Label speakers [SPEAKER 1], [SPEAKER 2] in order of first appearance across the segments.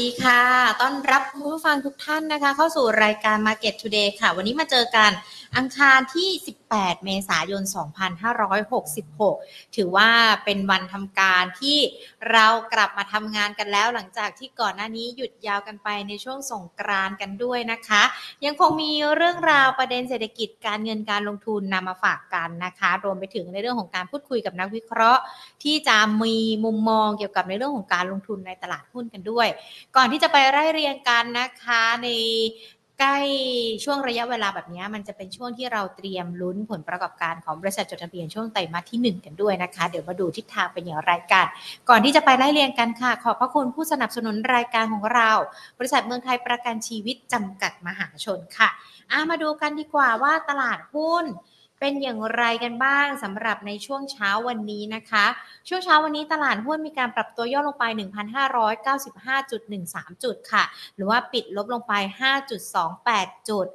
[SPEAKER 1] ดีค่ะ ต้อนรับผู้ฟังทุกท่านนะคะ เข้าสู่รายการ Market Today ค่ะ วันนี้มาเจอกันอังคารที่8 เมษายน 2566 ถือว่าเป็นวันทำการที่เรากลับมาทำงานกันแล้วหลังจากที่ก่อนหน้านี้หยุดยาวกันไปในช่วงสงกรานกันด้วยนะคะ ยังคงมีเรื่องราวประเด็นเศรษฐกิจการเงินการลงทุนนำมาฝากกันนะคะ รวมไปถึงในเรื่องของการพูดคุยกับนักวิเคราะห์ ที่จะมีมุมมองเกี่ยวกับในเรื่องของการลงทุนในตลาดหุ้นกันด้วย ก่อนที่จะไปไล่เรียงกันนะคะใน ใกล้ช่วงระยะเวลาแบบนี้มันจะเป็นช่วงที่เราเตรียมลุ้นผลประกอบการของบริษัทจดทะเบียนช่วงไตรมาสที่ 1 กันด้วยนะคะ เดี๋ยวมาดูทิศทางเป็นอย่างไรกัน ก่อนที่จะไปไล่เรียงกันค่ะ ขอบพระคุณผู้สนับสนุนรายการของเรา บริษัทเมืองไทยประกันชีวิตจำกัดมหาชนค่ะอะมาดูกันดีกว่าว่าตลาดหุ้น เป็นอย่างไรกันบ้างสำหรับในช่วงเช้าวันนี้นะคะ ช่วงเช้าวันนี้ตลาดหุ้นมีการปรับตัวย่อลงไป 1,595.13 จุดค่ะ หรือว่าปิดลบลงไป 5.28 จุด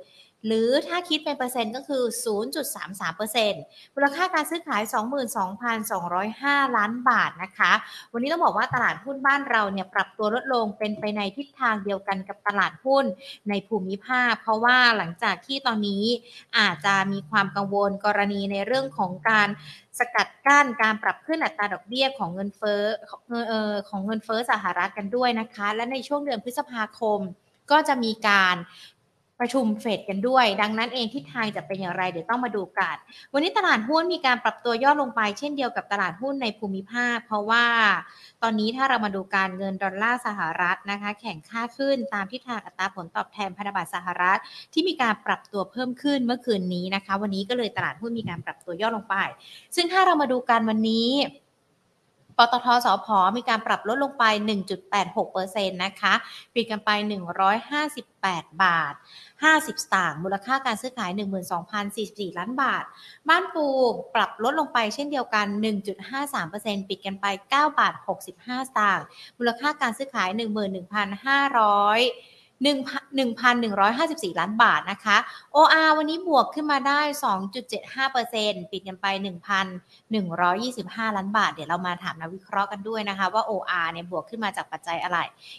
[SPEAKER 1] หรือถ้าคิดเป็นเปอร์เซ็นต์ก็คือ 0.33%มูลค่าการซื้อขาย 22,205 ล้านบาทนะคะ วันนี้ต้องบอกว่าตลาดหุ้นบ้านเราเนี่ยปรับตัวลดลงเป็นไปในทิศทางเดียวกันกับตลาดหุ้นในภูมิภาค เพราะว่าหลังจากที่ตอนนี้อาจจะมีความกังวลกรณีในเรื่องของการสกัดกั้นการปรับขึ้นอัตราดอกเบี้ยของเงินเฟ้อของเออของเงินเฟ้อสหรัฐกันด้วยนะคะ และในช่วงเดือนพฤษภาคมก็จะมีการ ประชุมเฟดกันด้วย ดังนั้นเองทิศทางจะเป็นอย่างไรเดี๋ยวต้องมาดูกัน วันนี้ตลาดหุ้นมีการปรับตัวย่อลงไป เช่นเดียวกับตลาดหุ้นในภูมิภาค เพราะว่าตอนนี้ถ้าเรามาดูการเงินดอลลาร์สหรัฐนะคะ แข่งค่าขึ้นตามทิศทางอัตราผลตอบแทนพันธบัตรสหรัฐ ที่มีการปรับตัวเพิ่มขึ้นเมื่อคืนนี้นะคะ วันนี้ก็เลยตลาดหุ้นมีการปรับตัวย่อลงไป ซึ่งถ้าเรามาดูการวันนี้ปตทสพมีการปรับลดลงไป 1.86%นะคะ ปิดกันไป 158 บาท 50 สตางค์มูลค่าการซื้อขาย 12,044 ล้านบาท บ้านปูปรับลดลงไปเช่นเดียวกัน 1.53%ปิดกันไป 9 บาท 65 สตางค์มูลค่าการซื้อขาย 11,500 1,154 ล้านบาทนะคะ OR วันนี้บวกขึ้นมาได้ 2.75%ปิดกันไป 1,125 ล้านบาท เดี๋ยวเรามาถามนักวิเคราะห์กันด้วยนะคะ ว่า OR เนี่ยบวกขึ้นมาจากปัจจัยอะไร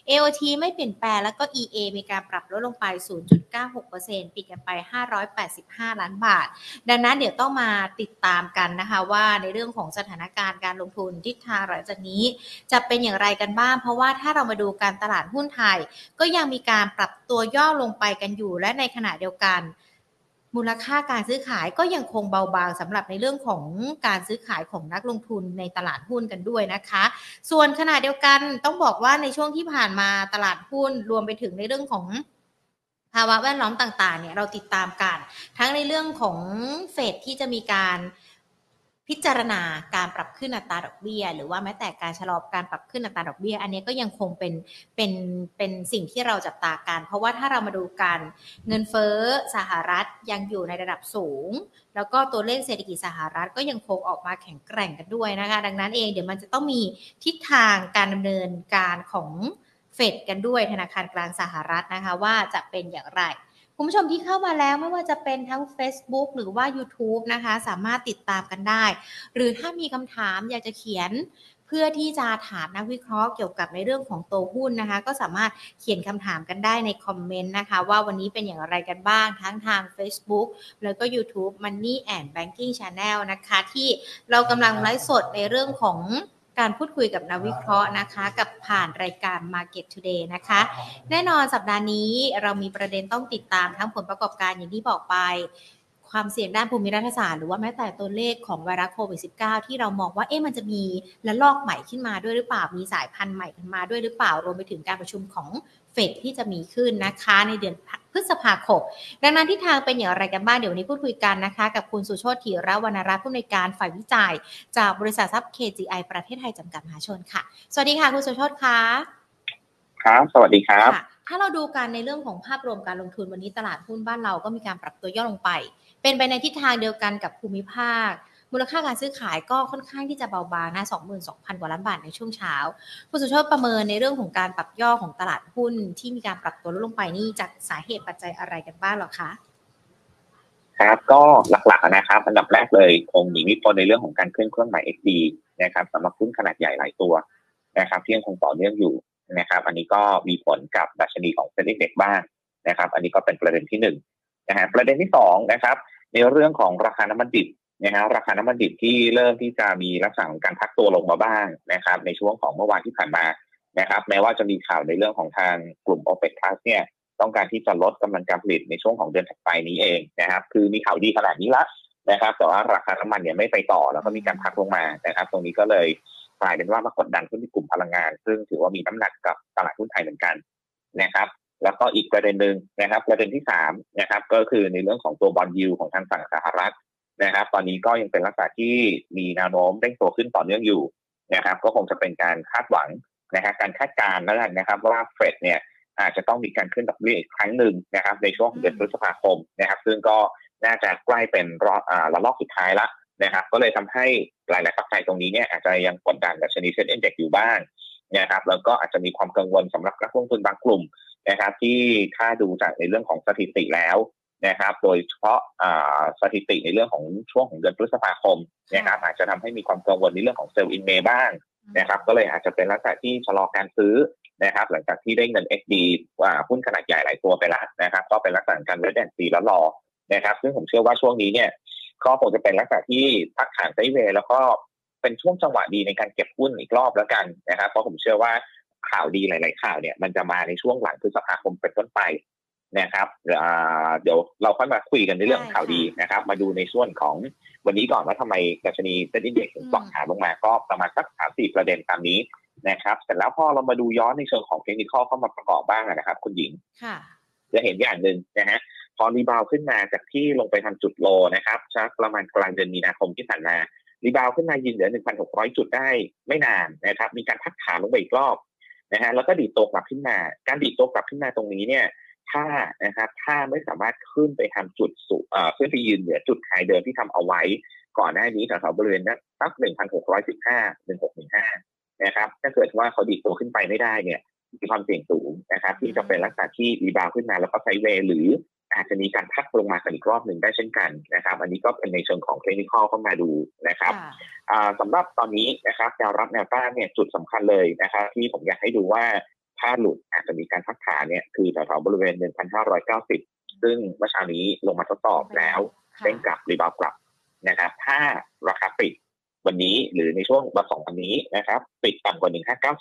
[SPEAKER 1] AOT ไม่เปลี่ยนแปลงแล้วก็ EA มีการปรับลดลงไป 0.96%ปิดกันไป 585 ล้านบาท ดังนั้นเดี๋ยวต้องมาติดตามกันนะคะว่าในเรื่องของสถานการณ์การลงทุนทิศทางหลังจากนี้ จะเป็นอย่างไรกันบ้าง เพราะว่าถ้าเรามาดูการตลาดหุ้นไทย ก็ยังมีการปรับตัวย่อลงไปกันอยู่ และในขณะเดียวกัน มูลค่าการซื้อขายก็ยังคงเบาบางสำหรับในเรื่องของการซื้อขายของนักลงทุนในตลาดหุ้นกันด้วยนะคะ ส่วนขณะเดียวกันต้องบอกว่าในช่วงที่ผ่านมาตลาดหุ้นรวมไปถึงในเรื่องของภาวะแวดล้อมต่างๆเนี่ยเราติดตามกัน ทั้งในเรื่องของเฟดที่จะมีการ พิจารณาการปรับขึ้นอัตราดอกเบี้ย หรือว่าแม้แต่การชะลอการปรับขึ้นอัตราดอกเบี้ย อันนี้ก็ยังคงเป็นเป็นเป็นสิ่งที่เราจับตากัน เพราะว่าถ้าเรามาดูกันเงินเฟ้อสหรัฐยังอยู่ในระดับสูง แล้วก็ตัวเลขเศรษฐกิจสหรัฐก็ยังคงออกมาแข็งแกร่งกันด้วยนะคะ ดังนั้นเองเดี๋ยวมันจะต้องมีทิศทางการดำเนินการของเฟดกันด้วยธนาคารกลางสหรัฐนะคะว่าจะเป็นอย่างไร คุณผู้ชมที่เข้ามาแล้วไม่ว่าจะเป็นทั้ง Facebook หรือว่า YouTube นะคะ สามารถติดตามกันได้ หรือถ้ามีคำถามอยากจะเขียนเพื่อที่จะถามนักวิเคราะห์เกี่ยวกับในเรื่องของตัวหุ้นนะคะ ก็สามารถเขียนคำถามกันได้ในคอมเมนต์นะคะ ว่าวันนี้เป็นอย่างไรกันบ้างทั้งทาง Facebook แล้วก็ YouTube Money and Banking Channel นะคะ ที่เรากำลังไลฟ์สดในเรื่องของ การพูดคุยกับนักวิเคราะห์นะคะ กับผ่านรายการ Market Today นะคะ แน่นอนสัปดาห์นี้เรามีประเด็นต้องติดตามทั้งผลประกอบการอย่างที่บอกไป ความเสี่ยงด้านภูมิรัฐศาสตร์หรือว่าแม้แต่ตัวเลขของไวรัสโควิด -19 ที่เรามองว่าเอ๊ะมันจะมีระลอกใหม่ขึ้นมาด้วยหรือเปล่ามีสายพันธุ์ใหม่ขึ้นมาด้วยหรือเปล่ารวมไปถึงการประชุมของเฟดที่จะมีขึ้นนะคะในเดือนพฤษภาคม ดังนั้นที่ทางเป็นอย่างไรกันบ้างเดี๋ยววันนี้พูดคุยกันนะคะ กับคุณสุโชติธีระวรรณรัตน์ผู้อำนวยการฝ่ายวิจัย จากบริษัททรัพย์ KGI ประเทศไทยจำกัดมหาชนค่ะ สวัสดีค่ะคุณสุโชติค่ะ
[SPEAKER 2] ครับ สวัสดีครับ
[SPEAKER 1] ค่ะถ้าเราดูกันในเรื่องของภาพรวมการลงทุนวันนี้ตลาดหุ้นบ้านเราก็มีการปรับตัวย่อลงไป เป็นไปในทิศทางเดียวกันกับภูมิภาค มูลค่าการซื้อขายก็ค่อนข้างที่จะเบาบางนะ22,000 กว่าล้านบาทในช่วงเช้าคุณสุโชติประเมินในเรื่องของการปรับย่อของตลาดหุ้นที่มีการปรับตัวลดลงไปนี่จากสาเหตุปัจจัยอะไรกันบ้างหรอคะ
[SPEAKER 2] ครับก็หลักๆนะครับอันดับแรกเลยคงมีอิทธิพลในเรื่องของการขึ้นเครื่องหมาย XD นะครับสำหรับหุ้นขนาดใหญ่หลายตัวนะครับที่ยังคงต่อเนื่องอยู่นะครับ อันนี้ก็มีผลกับดัชนีของเซ็นดิ้งเด็กบ้างนะครับ อันนี้ก็เป็นประเด็นที่หนึ่ง นะฮะประเด็นที่สองนะครับ ในเรื่องของราคาน้ำมันดิบนะฮะราคาน้ำมันดิบที่เริ่มที่จะมีลักษณะของการพักตัวลงมาบ้างนะครับ ในช่วงของเมื่อวานที่ผ่านมานะครับ แม้ว่าจะมีข่าวในเรื่องของทางกลุ่ม o p e c Plus เนี่ยต้องการที่จะลดกำลังการผลิตในช่วงของเดือนถัดไปนี้เองนะครับ คือมีข่าวดีขนาดนี้ละนะครับ แต่ว่าราคาน้ำมันเนี่ยไม่ไปต่อแล้วก็มีการพักลงมานะครับ ตรงนี้ก็เลยกลายเป็นว่ามากดดันขึ้นที่กลุ่มพลังงาน ซึ่งถือว่ามีน้ำหนักกับตลาดหุ้นไทยเหมือนกันนะครับ แล้วก็อีกประเด็นหนึ่งนะครับ ประเด็นที่สามนะครับก็คือในเรื่องของตัวบอลยูของทางฝั่งสหรัฐนะครับ ตอนนี้ก็ยังเป็นลักษณะที่มีแนวโน้มเร่งตัวขึ้นต่อเนื่องอยู่นะครับ ก็คงจะเป็นการคาดหวังนะครับการคาดการณ์แล้วกันนะครับ ว่าเฟดเนี่ยอาจจะต้องมีการขึ้นดอกเบี้ยอีกครั้งหนึ่งนะครับ ในช่วงเดือนพฤษภาคมนะครับ ซึ่งก็น่าจะใกล้เป็นรอบอ่าระลอกสุดท้ายละนะครับ ก็เลยทำให้หลายๆปัจจัยตรงนี้เนี่ยอาจจะยังกดดันดัชนีเซ็นเอ็นเด็กอยู่บ้างนะครับ แล้วก็อาจจะมีความกังวลสำหรับนักลงทุนบางกลุ่ม นะครับ ที่ถ้าดูจากในเรื่องของสถิติแล้วนะครับ โดยเฉพาะสถิติในเรื่องของช่วงของเดือนพฤษภาคมนะครับอาจจะทำให้มีความกังวลในเรื่องของเซลล์อินเมย์บ้างนะครับ ก็เลยอาจจะเป็นลักษณะที่ชะลอการซื้อนะครับ หลังจากที่ได้เงิน XD ว่าหุ้นขนาดใหญ่หลายตัวไปแล้วนะครับ ก็เป็นลักษณะการเวทแอนซีแล้วรอนะครับ ซึ่งผมเชื่อว่าช่วงนี้เนี่ยก็คงจะเป็นลักษณะที่พักฐานไซเวย์แล้วก็เป็นช่วงจังหวะดีในการเก็บหุ้นอีกรอบแล้วกันนะครับ เพราะผมเชื่อว่า ข่าวดีหลาย ๆ ข่าวเนี่ยมันจะมาในช่วงหลังพฤษภาคมเป็นต้นไปนะครับเดี๋ยวเราค่อยมาคุยกันในเรื่องข่าวดีนะครับ มาดูในส่วนของวันนี้ก่อนว่าทำไมดัชนีเซ็นดิ้งเด็กถึงปรับขาลงมาก็ประมาณสักสามสี่ประเด็นตามนี้นะครับ เสร็จแล้วพอเรามาดูย้อนในเชิงของเทคนิคเข้ามาประกอบบ้างนะครับ คุณหญิงจะเห็นอย่างหนึ่งนะฮะพอ rebound ขึ้นมาจากที่ลงไปทำจุด low นะครับสักประมาณกลางเดือนมีนาคมที่ผ่านมา rebound ขึ้นมายืนเหนือ 1,600 จุดได้ไม่นานนะครับ มีการพักฐานลงไปอีกรอบ นะฮะแล้วก็ดีดตัวกลับขึ้นมา การดีดตัวกลับขึ้นมาตรงนี้เนี่ยถ้านะครับถ้าไม่สามารถขึ้นไปทำจุดสูงเอ่อขึ้นไปยืนเหนือจุด high เดิมที่ทำเอาไว้ ก่อนหน้านี้แถวๆบริเวณนั้นสักร้อยสิบห้าหนะครับถ้าเกิดว่าเขาดีดตัวขึ้นไปไม่ได้เนี่ยมีความเสี่ยงสูงนะครับ ที่จะเป็นลักษณะที่ rebound ขึ้นมาแล้วก็ sideway หรือ อาจจะมีการพักลงมากันอีกรอบหนึ่งได้เช่นกันนะครับ อันนี้ก็เป็นในเชิงของ technical มาดูนะครับสำหรับตอนนี้นะครับแนวรับแนวต้านเนี่ยจุดสำคัญเลยนะครับที่ผมอยากให้ดูว่าถ้าหลุดอาจจะมีการพักฐานเนี่ยคือแถวๆบริเวณ 1,590 ซึ่งเมื่อเช้านี้ลงมาทดสอบแล้วเด้งกลับ rebound กลับนะครับ ถ้าราคาปิดวันนี้หรือในช่วงวันสองวันนี้นะครับปิดต่ำกว่า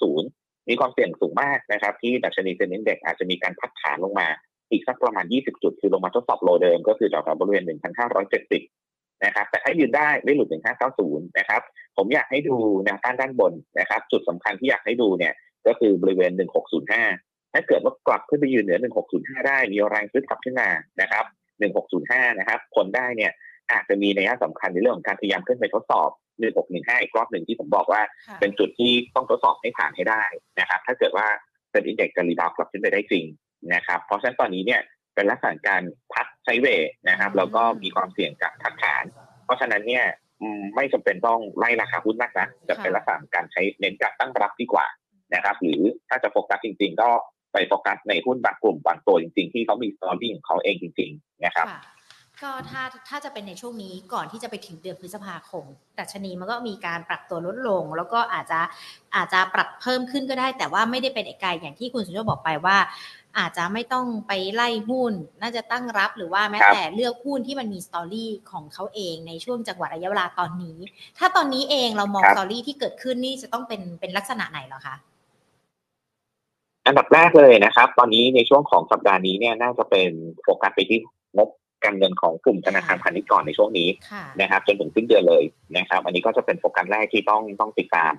[SPEAKER 2] 1590 มีความเสี่ยงสูงมากนะครับ ที่ดัชนีเซ็นดิ้งเด็กอาจจะมีการพักฐานลงมา อีกสักประมาณ 20 จุด คือลงมาทดสอบโลเดิม ก็คือแถวๆบริเวณ 1,570 นะครับ แต่ถ้ายืนได้ไม่หลุด 1,590 นะครับ ผมอยากให้ดูแนวต้านด้านบนนะครับ จุดสำคัญที่อยากให้ดูเนี่ย ก็คือบริเวณ 1605 ถ้าเกิดว่ากลับขึ้นไปยืนเหนือ 1605 ได้ มีแรงซื้อกลับขึ้นมา นะครับ 1605 นะครับ คนได้เนี่ยอาจจะมีนัยสำคัญในเรื่องของการพยายามขึ้นไปทดสอบ 1615 อีกรอบหนึ่งที่ผมบอกว่า เป็นจุดที่ต้องทดสอบให้ผ่านให้ได้นะครับ ถ้าเกิดว่าเป็น index จะ rebound กลับขึ้นไปได้จริง นะครับ เพราะฉะนั้นตอนนี้เนี่ยเป็นลักษณะการพัก sideway นะครับแล้วก็มีความเสี่ยงกับพักฐาน เพราะฉะนั้นเนี่ยไม่จำเป็นต้องไล่ราคาหุ้นมากนะจะเป็นลักษณะการใช้เน้นการตั้งรับดีกว่านะครับ หรือถ้าจะโฟกัสจริง ๆ ก็ไปโฟกัสในหุ้นบางกลุ่มบางตัวจริง ๆ ที่เขามี story ของเขาเองจริง ๆ นะครับ
[SPEAKER 1] ก็ถ้าถ้าจะเป็นในช่วงนี้ก่อนที่จะไปถึงเดือนพฤษภาคมดัชนีมันก็มีการปรับตัวลดลง แล้วก็อาจจะอาจจะปรับเพิ่มขึ้นก็ได้ แต่ว่าไม่ได้เป็นเอกายอย่างที่คุณสุนทรบอกไปว่า อาจจะไม่ต้องไปไล่หุ้น น่าจะตั้งรับหรือว่าแม้แต่เลือกหุ้นที่มันมีสตอรี่ของเขาเองในช่วงจังหวะระยะเวลาตอนนี้ ถ้าตอนนี้เองเรามองสตอรี่ที่เกิดขึ้นนี่จะต้องเป็นเป็นลักษณะไหนหรอคะ
[SPEAKER 2] อันดับแรกเลยนะครับ ตอนนี้ในช่วงของสัปดาห์นี้เนี่ยน่าจะเป็นโฟกัสไปที่งบการเงินของกลุ่มธนาคารพาณิชย์ก่อนในช่วงนี้นะครับจนถึงสิ้นเดือนเลยนะครับ อันนี้ก็จะเป็นโฟกัสแรกที่ต้องต้องติดตาม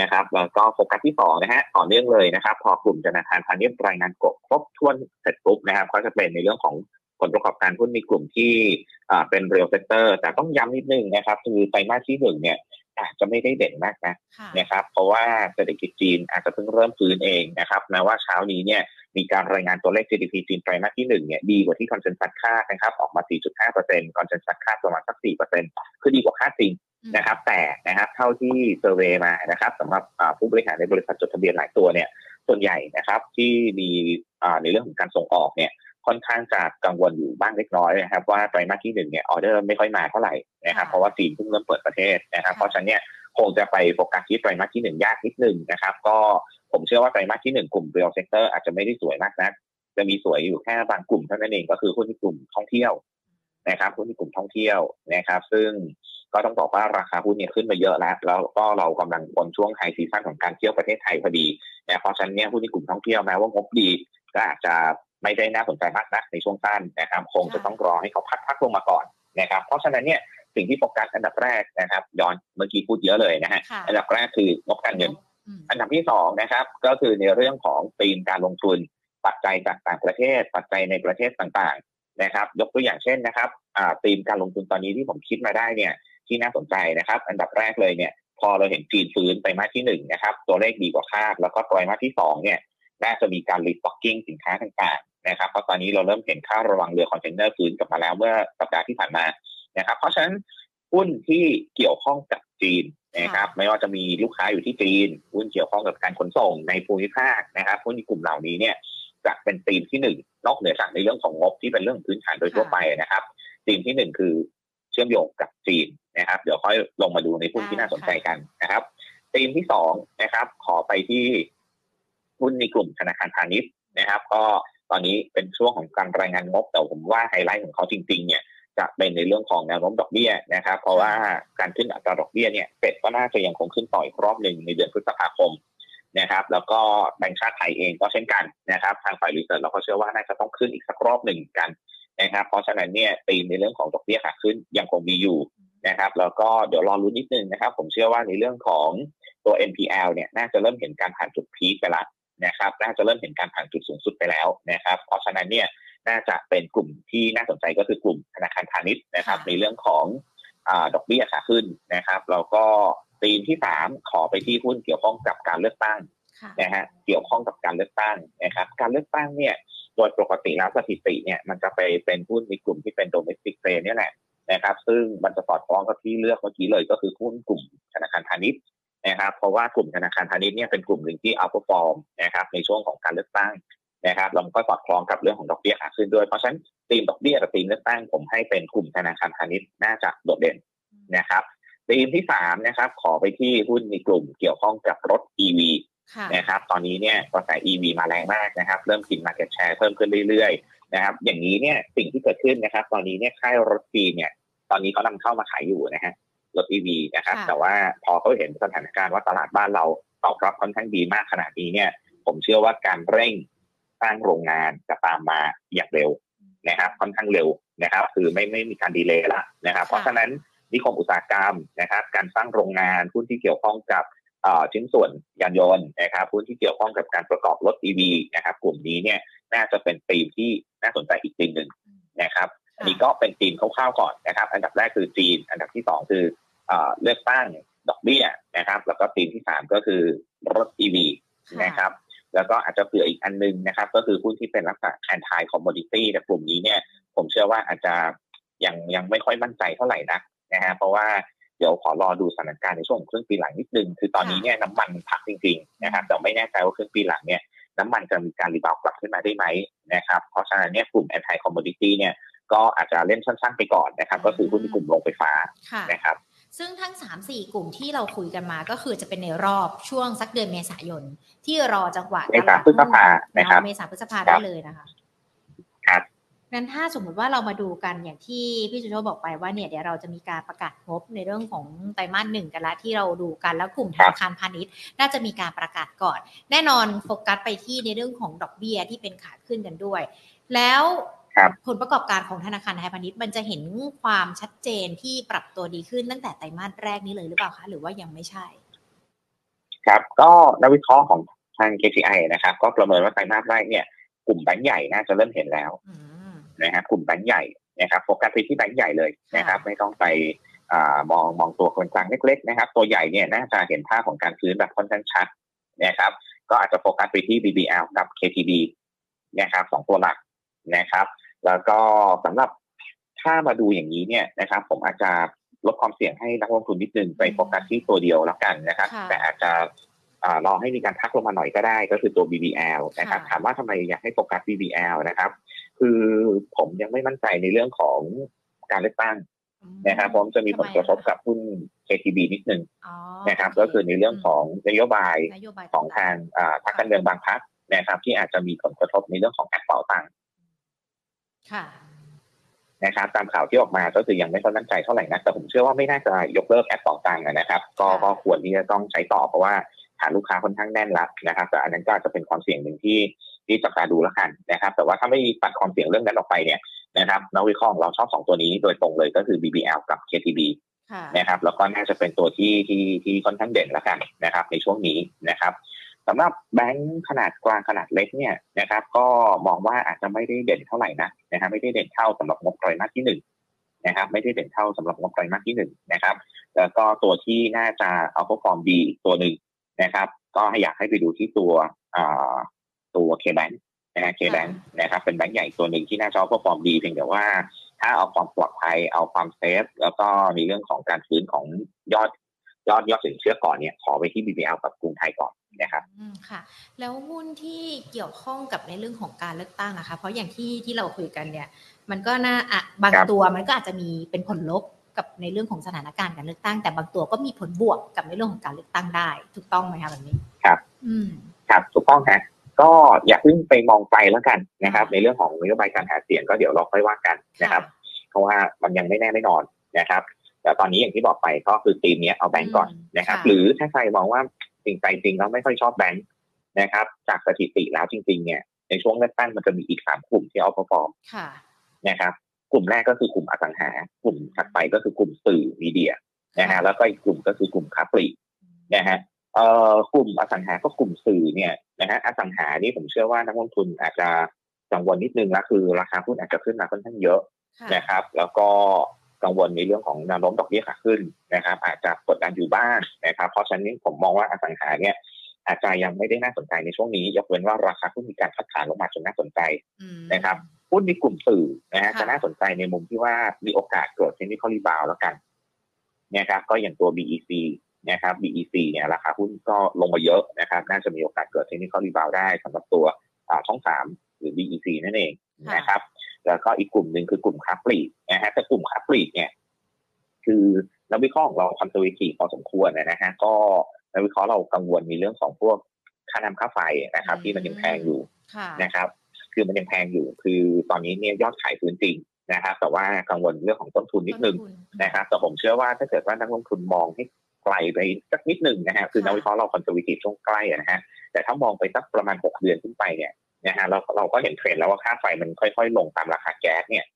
[SPEAKER 2] นะครับแล้วก็โฟกัสที่สองนะฮะต่อเนื่องเลยนะครับ พอกลุ่มธนาคารพาณิชย์รายงานงบครบถ้วนเสร็จปุ๊บนะครับก็จะเป็นในเรื่องของผลประกอบการหุ้นในกลุ่มที่เป็น real sector แต่ต้องย้ำนิดนึงนะครับ คือไตรมาสที่หนึ่งเนี่ยอาจจะไม่ได้เด่นมากนะนะครับ เพราะว่าเศรษฐกิจจีนอาจจะเพิ่งเริ่มฟื้นเองนะครับแม้ว่าเช้านี้เนี่ยมีการรายงานตัวเลข GDP จีนไตรมาสที่หนึ่งเนี่ยดีกว่าที่ consensus คาดนะครับออกมา 4.5% consensus คาดประมาณสัก 4%คือดีกว่าคาดจริง นะครับ แต่นะครับเท่าที่ survey มานะครับสำหรับผู้บริหารในบริษัทจดทะเบียนหลายตัวเนี่ย ส่วนใหญ่นะครับที่มีในเรื่องของการส่งออกเนี่ยค่อนข้างจะกังวลอยู่บ้างเล็กน้อยนะครับ ว่าไตรมาสที่หนึ่งเนี่ยออเดอร์ไม่ค่อยมาเท่าไหร่นะครับเพราะว่าจีนเพิ่งเริ่มเปิดประเทศนะครับ เพราะฉะนั้นเนี่ยคงจะไปโฟกัสที่ไตรมาสที่หนึ่งยากนิดนึงนะครับ ก็ผมเชื่อว่าไตรมาสที่หนึ่งกลุ่ม real sector อาจจะไม่ได้สวยมากนักจะมีสวยอยู่แค่บางกลุ่มเท่านั้นเองก็คือหุ้นที่กลุ่มท่องเที่ยวนะครับหุ้นที่กลุ่มท่องเที่ยวนะครับ ซึ่ง ก็ต้องบอกว่าราคาหุ้นเนี่ยขึ้นมาเยอะแล้ว แล้วก็เรากำลังบนช่วงไฮซีซั่นของการเที่ยวประเทศไทยพอดีนะเพราะฉะนั้นเนี่ยหุ้นที่กลุ่มท่องเที่ยวแม้ว่างบดีก็อาจจะไม่ได้น่าสนใจมากนักในช่วงสั้นนะครับคงจะต้องรอให้เขาพักพักลงมาก่อนนะครับเพราะฉะนั้นเนี่ยสิ่งที่โฟกัสอันดับแรกนะครับ ย้อนเมื่อกี้พูดเยอะเลยนะฮะอันดับแรกคืองบการเงิน อันดับที่สองนะครับ ก็คือในเรื่องของธีมการลงทุน ปัจจัยจากต่างประเทศ ปัจจัยในประเทศต่างๆนะครับ ยกตัวอย่างเช่นนะครับธีมการลงทุนตอนนี้ที่ผมคิดมาได้เนี่ย ที่น่าสนใจนะครับ อันดับแรกเลยเนี่ย พอเราเห็นจีนฟื้นไตรมาสที่หนึ่งนะครับ ตัวเลขดีกว่าคาดแล้วก็ไตรมาสที่สองเนี่ยน่าจะมีการ restocking สินค้าต่างๆนะครับเพราะตอนนี้เราเริ่มเห็นค่าระวังเรือคอนเทนเนอร์ฟื้นกลับมาแล้วเมื่อสัปดาห์ที่ผ่านมานะครับ เพราะฉะนั้นหุ้นที่เกี่ยวข้องกับจีนนะครับไม่ว่าจะมีลูกค้าอยู่ที่จีนหุ้นเกี่ยวข้องกับการขนส่งในภูมิภาคนะครับหุ้นในกลุ่มเหล่านี้เนี่ยจะเป็นธีมที่หนึ่งนอกเหนือจากในเรื่องของงบที่เป็นเรื่องพื้นฐานโดยทั่วไปนะครับธีมที่หนึ่งคือเชื่อมโยงกับจีน นะครับเดี๋ยวค่อยลงมาดูในหุ้นที่น่าสนใจกันนะครับธีมที่สองนะครับ ขอไปที่หุ้นในกลุ่มธนาคารพาณิชย์นะครับ ก็ตอนนี้เป็นช่วงของการรายงานงบแต่ผมว่าไฮไลท์ของเขาจริง ๆ เนี่ยจะเป็นในเรื่องของแนวโน้มดอกเบี้ยนะครับ เพราะว่าการขึ้นอัตราดอกเบี้ยเนี่ยเฟดก็น่าจะยังคงขึ้นต่ออีกรอบหนึ่งในเดือนพฤษภาคมนะครับ แล้วก็แบงก์ชาติไทยเองก็เช่นกันนะครับ ทางฝ่ายรีเสิร์ชเราก็เชื่อว่าน่าจะต้องขึ้นอีกสักรอบหนึ่งกันนะครับ เพราะฉะนั้นเนี่ยตีมในเรื่องของดอกเบี้ยขาขึ้นยังคงมีอยู่ นะครับแล้วก็เดี๋ยวรอรุ้นนิดนึงนะครับ ผมเชื่อว่าในเรื่องของตัว NPL เนี่ยน่าจะเริ่มเห็นการผ่านจุดพีคไปแล้วนะครับ น่าจะเริ่มเห็นการผ่านจุดสูงสุดไปแล้วนะครับ เพราะฉะนั้นเนี่ยน่าจะเป็นกลุ่มที่น่าสนใจก็คือกลุ่มธนาคารพาณิชย์นะครับ ในเรื่องของอดอกเบี้ยขาขึ้นนะครับแล้วก็ธีมที่สามขอไปที่หุ้นเกี่ยวข้องกับการเลือกตั้งนะฮะเกี่ยวข้องกับการเลือกตั้งนะครับ การเลือกตั้งเนี่ยโดยปกติแล้วสถิติเนี่ยมันจะไปเป็นหุ้นในกลุ่มที่เป็นโดเมสติกเ a นี่แหละ นะครับ ซึ่งมันจะสอดคล้องกับที่เลือกเมื่อกี้เลยก็คือหุ้นกลุ่มธนาคารพาณิชย์นะครับ เพราะว่ากลุ่มธนาคารพาณิชย์เนี่ยเป็นกลุ่มหนึ่งที่อัลฟอร์มนะครับในช่วงของการเลือกตั้งนะครับเราก็สอดคล้องกับเรื่องของดอกเบี้ยขาขึ้นด้วย เพราะฉะนั้นธีมดอกเบี้ยกับธีมเลือกตั้งผมให้เป็นกลุ่มธนาคารพาณิชย์น่าจะโดดเด่นนะครับธีมที่สามนะครับขอไปที่หุ้นในกลุ่มเกี่ยวข้องกับรถ EV นะครับตอนนี้เนี่ยกระแส EV มาแรงมากนะครับ เริ่มกินมาเก็ตแชร์เพิ่มขึ้นเรื่อยๆนะครับอย่างนี้เนี่ยสิ่งที่เกิดขึ้นนะครับ ตอนนี้เนี่ยค่ายรถจีนเนี่ย ตอนนี้เขานำเข้ามาขายอยู่นะฮะรถ EV นะครับแต่ว่าพอเขาเห็นสถานการณ์ว่าตลาดบ้านเราตอบรับค่อนข้างดีมากขนาดนี้เนี่ย ผมเชื่อว่าการเร่งสร้างโรงงานจะตามมาอย่างเร็วนะครับ ค่อนข้างเร็วนะครับ คือไม่ไม่มีการดีเลย์ละนะครับ เพราะฉะนั้นนิคมอุตสาหกรรมนะครับ การสร้างโรงงานผู้ที่เกี่ยวข้องกับชิ้นส่วนยานยนต์นะครับผู้ที่เกี่ยวข้องกับการประกอบรถ EV นะครับ กลุ่มนี้เนี่ยน่าจะเป็นธีมที่น่าสนใจอีกธีมหนึ่งนะครับ อันนี้ก็เป็นธีมคร่าวๆก่อนนะครับ อันดับแรกคือจีน อันดับที่สองคือเลือกตั้งดอกเบี้ยนะครับ แล้วก็ธีมที่สามก็คือรถ EV นะครับ แล้วก็อาจจะเผื่ออีกอันนึงนะครับ ก็คือหุ้นที่เป็นลักษณะแอนทายคอมมอดิตี้แต่กลุ่มนี้เนี่ย ผมเชื่อว่าอาจจะยังยังไม่ค่อยมั่นใจเท่าไหร่นักนะฮะเพราะว่าเดี๋ยวขอรอดูสถานการณ์ในช่วงครึ่งปีหลังนิดนึง คือตอนนี้เนี่ยน้ำมันพักจริงๆนะครับแต่ไม่แน่ใจว่าครึ่งปีหลังเนี่ยน้ำมันจะมีการ rebound กลับขึ้นมาได้ไหมนะครับ เพราะฉะนั้นเนี่ยกลุ่ม anti commodity เนี่ย ก็อาจจะเล่นสั้น ๆ ไปก่อนนะครับ ก็คือหุ้นกลุ่มโรงไฟฟ้านะครับ
[SPEAKER 1] ซึ่งทั้ง 3-4 กลุ่มที่เราคุยกันมาก็คือจะเป็นในรอบช่วงสักเดือนเมษายน ที่รอจังหวะ
[SPEAKER 2] เมษาพฤษภานะครับ
[SPEAKER 1] เมษาพฤษภาได้เลยนะคะครับนั้นถ้าสมมุติว่าเรามาดูกันอย่างที่พี่จุโชบอกไปว่าเนี่ยเดี๋ยวเราจะมีการประกาศงบในเรื่องของไตรมาสหนึ่งกันละที่เราดูกันแล้วกลุ่มธนาคารพาณิชย์ น่าจะมีการประกาศก่อน แน่นอนโฟกัสไปที่ในเรื่องของดอกเบี้ยที่เป็นขาขึ้นกันด้วย แล้ว ผลประกอบการของธนาคารไทยพาณิชย์มันจะเห็นความชัดเจนที่ปรับตัวดีขึ้นตั้งแต่ไตรมาสแรกนี้เลยหรือเปล่าคะหรือว่ายังไม่ใช่
[SPEAKER 2] ครับก็นักวิเคราะห์ของทาง KCI นะครับ ก็ประเมินว่าไตรมาสแรกเนี่ยกลุ่มแบงก์ใหญ่น่าจะเริ่มเห็นแล้วนะครับกลุ่มแบงก์ใหญ่นะครับโฟกัสไปที่แบงก์ใหญ่เลยนะครับ ไม่ต้องไปมองมองตัวคนกลางเล็กๆนะครับ ตัวใหญ่เนี่ยน่าจะเห็นภาพของการฟื้นแบบค่อนข้างชัดนะครับ ก็อาจจะโฟกัสไปที่ BBL กับ KTB นะครับสองตัวหลักนะครับ แล้วก็สำหรับถ้ามาดูอย่างนี้เนี่ยนะครับ ผมอาจจะลดความเสี่ยงให้นักลงทุนนิดนึงไปโฟกัสที่ตัวเดียวแล้วกันนะครับ แต่อาจจะรอให้มีการทักลงมาหน่อยก็ได้ก็คือตัว BBL นะครับถามว่าทำไมอยากให้โฟกัส BBL นะครับ คือผมยังไม่มั่นใจในเรื่องของการเลือกตั้งนะครับผมจะมีผลกระทบกับหุ้น KTB นิดนึง
[SPEAKER 1] อ๋อ
[SPEAKER 2] นะครับ
[SPEAKER 1] โเก็
[SPEAKER 2] คือในเรื่องของนโยบาย
[SPEAKER 1] นโยบาย
[SPEAKER 2] ของทางอ่าพรรคการเมืองบางพรรคนะครับ ที่อาจจะมีผลกระทบในเรื่องของแอปเป่าตังค์
[SPEAKER 1] ค่ะ
[SPEAKER 2] นะครับ ตามข่าวที่ออกมาก็คือยังไม่ค่อยมั่นใจเท่าไหร่นะแต่ผมเชื่อว่าไม่น่าจะยกเลิกแอปเป่าตังค์นะครับ ก็
[SPEAKER 1] ค่ะ
[SPEAKER 2] ก็ควรที่จะต้องใช้ต่อเพราะว่าฐานลูกค้าค่อนข้างแน่นแล้วนะครับ แต่อันนั้นก็อาจจะเป็นความเสี่ยงหนึ่งที่ที่จับตาดูแล้วกันนะครับ แต่ว่าถ้าไม่ปัดความเสี่ยงเรื่องนั้นออกไปเนี่ยนะครับนักวิเคราะห์ของเราชอบสองตัวนี้โดยตรงเลยก็คือ BBL กับ KTB
[SPEAKER 1] ค่ะ
[SPEAKER 2] นะครับแล้วก็น่าจะเป็นตัวที่ที่ที่ค่อนข้างเด่นแล้วกันนะครับ ในช่วงนี้นะครับ สำหรับแบงค์ขนาดกลางขนาดเล็กเนี่ยนะครับ ก็มองว่าอาจจะไม่ได้เด่นเท่าไหร่นะนะครับไม่ได้เด่นเท่าสำหรับงบไตรมาสที่หนึ่งนะครับ ไม่ได้เด่นเท่าสำหรับงบไตรมาสที่หนึ่งนะครับ แล้วก็ตัวที่น่าจะเอาพฟอร์มดีอีกตัวหนึ่งนะครับ ก็อยากให้ไปดูที่ตัวอ่าตัว KBANK นะฮะ KBANK นะครับ เป็นแบงค์ใหญ่ตัวหนึ่งที่น่าจะ outperform ดีเพียงแต่ว่าถ้าเอาความปลอดภัยเอาความ safe แล้วก็มีเรื่องของการฟื้นของยอดยอดยอดสินเชื่อก่อนเนี่ยขอไปที่ BBL กับกรุงไทยก่อน นะครับ
[SPEAKER 1] อืมค่ะ แล้วหุ้นที่เกี่ยวข้องกับในเรื่องของการเลือกตั้งนะคะ เพราะอย่างที่ที่เราคุยกันเนี่ย มันก็น่าอะบาง
[SPEAKER 2] ครับ
[SPEAKER 1] ตัวมันก็อาจจะมีเป็นผลลบกับในเรื่องของสถานการณ์การเลือกตั้ง แต่บางตัวก็มีผลบวกกับในเรื่องของการเลือกตั้งได้ ถูกต้องไหมคะแบบนี้
[SPEAKER 2] ครับ
[SPEAKER 1] อืม
[SPEAKER 2] ครับถูกต้องฮะก็อย่าเพิ่งไปมองไปแล้วกันนะครับ ในเรื่องของนโยบายการหาเสียงก็เดี๋ยวเราค่อยว่ากันนะครับ เพราะว่ามันยังไม่แน่ไม่นอนนะครับ แต่ตอนนี้อย่างที่บอกไปก็คือทีมเนี้ยเอาแบงก์ก่อนนะครับ
[SPEAKER 1] ค่ะ
[SPEAKER 2] หรือถ้าใครมองว่าจ ริงใจจริงแล้วไม่ค่อยชอบแบงก์นะครับ จากสถิติแล้วจริง ๆ เนี่ยในช่วงเลือกตั้งมันจะมีอีกสามกลุ่มที่เอาพอฟอร์ม
[SPEAKER 1] ค่ะ
[SPEAKER 2] นะครับ กลุ่มแรกก็คือกลุ่มอสังหา กลุ่มถัดไปก็คือกลุ่มสื่อมีเดียนะฮะแล้วก็อีกกลุ่มก็คือกลุ่มค้าปลีกนะฮะเอ่อกลุ่มอสังหาก็กลุ่มสื่อเนี่ยนะฮะอสังหานี่ผมเชื่อว่านักลงทุนอาจจะกังวลนิดนึงละคือ ราคาหุ้นอาจจะขึ้นมาค่อนข้างเยอะ
[SPEAKER 1] ค่ะ
[SPEAKER 2] นะครับ แล้วก็ กังวลในเรื่องของแนวโน้มดอกเบี้ยขาขึ้นนะครับ อาจจะกดดันอยู่บ้างนะครับ เพราะฉะนั้นผมมองว่าอสังหาเนี่ยอาจจะยังไม่ได้น่าสนใจในช่วงนี้ ยกเว้นว่าราคาหุ้นมีการพักฐานลงมาจนน่าสนใจ
[SPEAKER 1] อืม
[SPEAKER 2] นะครับหุ้นในกลุ่มสื่อนะฮะ
[SPEAKER 1] ค่ะ
[SPEAKER 2] จะน่าสนใจในมุมที่ว่ามีโอกาสเกิด technical rebound แล้วกันนะครับก็อย่างตัว BEC นะครับ BEC เนี่ยราคาหุ้นก็ลงมาเยอะนะครับ น่าจะมีโอกาสเกิด technical rebound ได้สำหรับตัวอ่าช่องสามหรือ BEC นั่นเอง
[SPEAKER 1] ค่ะ
[SPEAKER 2] นะครับ แล้วก็อีกกลุ่มหนึ่งคือกลุ่มค้าปลีกนะฮะแต่กลุ่มค้าปลีกเนี่ย คือนักวิเคราะห์ของเรา conservative อสมควรนะฮะก็นักวิเคราะห์เรากังวลในเรื่องของพวกค่าน้ำค่าไฟนะครับ ที่มันยังแพงอยู่
[SPEAKER 1] ค่ะ
[SPEAKER 2] นะครับ คือมันยังแพงอยู่ คือตอนนี้เนี่ยยอดขายฟื้นจริงนะครับ แต่ว่ากังวลเรื่องของต้นทุนนิดนึง
[SPEAKER 1] ต้ทุ
[SPEAKER 2] นะครับ แต่ผมเชื่อว่าถ้าเกิดว่านักลงทุนมองให้ไกลไปสักนิดหนึ่งนะฮะคือนักวิเคราะห์เราคอนเซอร์วทีฟช่วงใกล้อะนะฮะแต่ถ้ามองไปสักประมาณ 6 เดือนขึ้นไปเนี่ย นะฮะเราเราก็เห็นเทรนด์แล้วว่าค่าไฟมันค่อยๆ ลงตามราคาแก๊สเนี่ย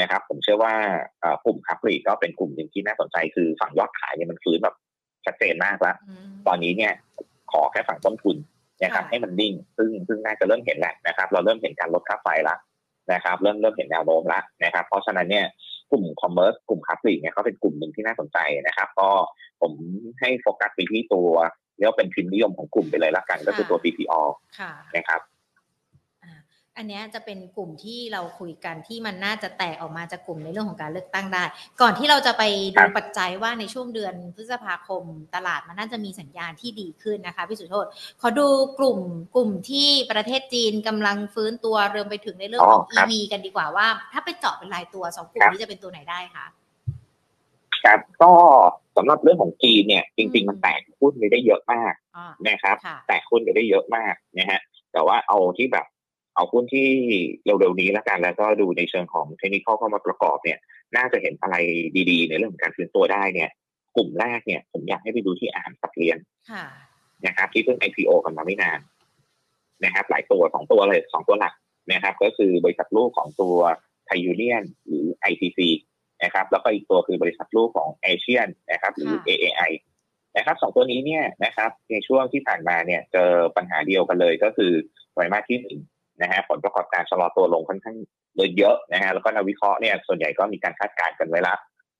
[SPEAKER 2] นะครับ ผมเชื่อว่าเอ่อกลุ่มค้าปลีกก็เป็นกลุ่มหนึ่งที่น่าสนใจคือฝั่งยอดขายเนี่ยมันฟื้นแบบชัดเจนมากแล้ว
[SPEAKER 1] ม
[SPEAKER 2] ตอนนี้เนี่ยขอแค่ฝั่งต้นทุนนะครับ
[SPEAKER 1] ค่ะ
[SPEAKER 2] ให้มันนิ่ง ซึ่งซึ่งน่าจะเริ่มเห็นแหละนะครับ เราเริ่มเห็นการลดค่าไฟละนะครับ เริ่มเริ่มเห็นแนวโน้มละนะครับ เพราะฉะนั้นเนี่ยกลุ่มคอมเมอร์สกลุ่มค้าปลีกเนี่ยเขาเป็นกลุ่มหนึ่งที่น่าสนใจนะครับ ก็ผมให้โฟกัสไปที่ตัวเรียกว่าเป็นพิมพ์นิยมของกลุ่มไปเลยละกัน ก็คือตัว BPO
[SPEAKER 1] ค่ะ
[SPEAKER 2] นะครับ
[SPEAKER 1] อ่าอันเนี้ยจะเป็นกลุ่มที่เราคุยกันที่มันน่าจะแตกออกมาจากกลุ่มในเรื่องของการเลือกตั้งได้ ก่อนที่เราจะไป
[SPEAKER 2] ครั
[SPEAKER 1] ดู
[SPEAKER 2] บ
[SPEAKER 1] ปัจจัยว่าในช่วงเดือนพฤษภาคมตลาดมันน่าจะมีสัญญาณที่ดีขึ้นนะคะพี่สุโธขอดูกลุ่มกลุ่มที่ประเทศจีนกำลังฟื้นตัวรวมไปถึงในเรื่องของ
[SPEAKER 2] อ๋อครับ
[SPEAKER 1] EV กันดีกว่าว่า ถ้าไปเจาะเป็นรายตัวสองกลุ่ม
[SPEAKER 2] ครับ
[SPEAKER 1] นี้จะเป็นตัวไหนได้คะ
[SPEAKER 2] ครับก็สำหรับเรื่องของจีนเนี่ย จริง
[SPEAKER 1] อืม
[SPEAKER 2] ๆมันแตกหุ้นไปได้เยอะมาก
[SPEAKER 1] อ่า
[SPEAKER 2] นะครับ
[SPEAKER 1] ค่ะ
[SPEAKER 2] แตกหุ้นไปได้เยอะมากนะฮะแต่ว่าเอาที่แบบ เอาหุ้นที่เร็วๆนี้แล้วกัน แล้วก็ดูในเชิงของเทคนิคเข้ามาประกอบเนี่ย น่าจะเห็นอะไรดีๆ ในเรื่องของการฟื้นตัวได้เนี่ย กลุ่มแรกเนี่ยผมอยากให้ไปดูที่อาหารสัตว์เลี้ยง
[SPEAKER 1] ค่ะ
[SPEAKER 2] นะครับ ที่เพิ่ง IPO กันมาไม่นานนะครับ หลายตัวสองตัวเลยสองตัวหลักนะครับ ก็คือบริษัทลูกของตัวไทยูเนียนหรือ ITC นะครับ แล้วก็อีกตัวคือบริษัทลูกของเอเชียนนะครับ หรือ
[SPEAKER 1] ค่ะ
[SPEAKER 2] AAI นะครับสองตัวนี้เนี่ยนะครับ ในช่วงที่ผ่านมาเนี่ยเจอปัญหาเดียวกันเลยก็คือไตรมาสที่หนึ่ง นะฮะผลประกอบการชะลอตัวลงค่อนข้างเยอะนะฮะแล้วก็นักวิเคราะห์เนี่ยส่วนใหญ่ก็มีการคาดการณ์กันไว้ละ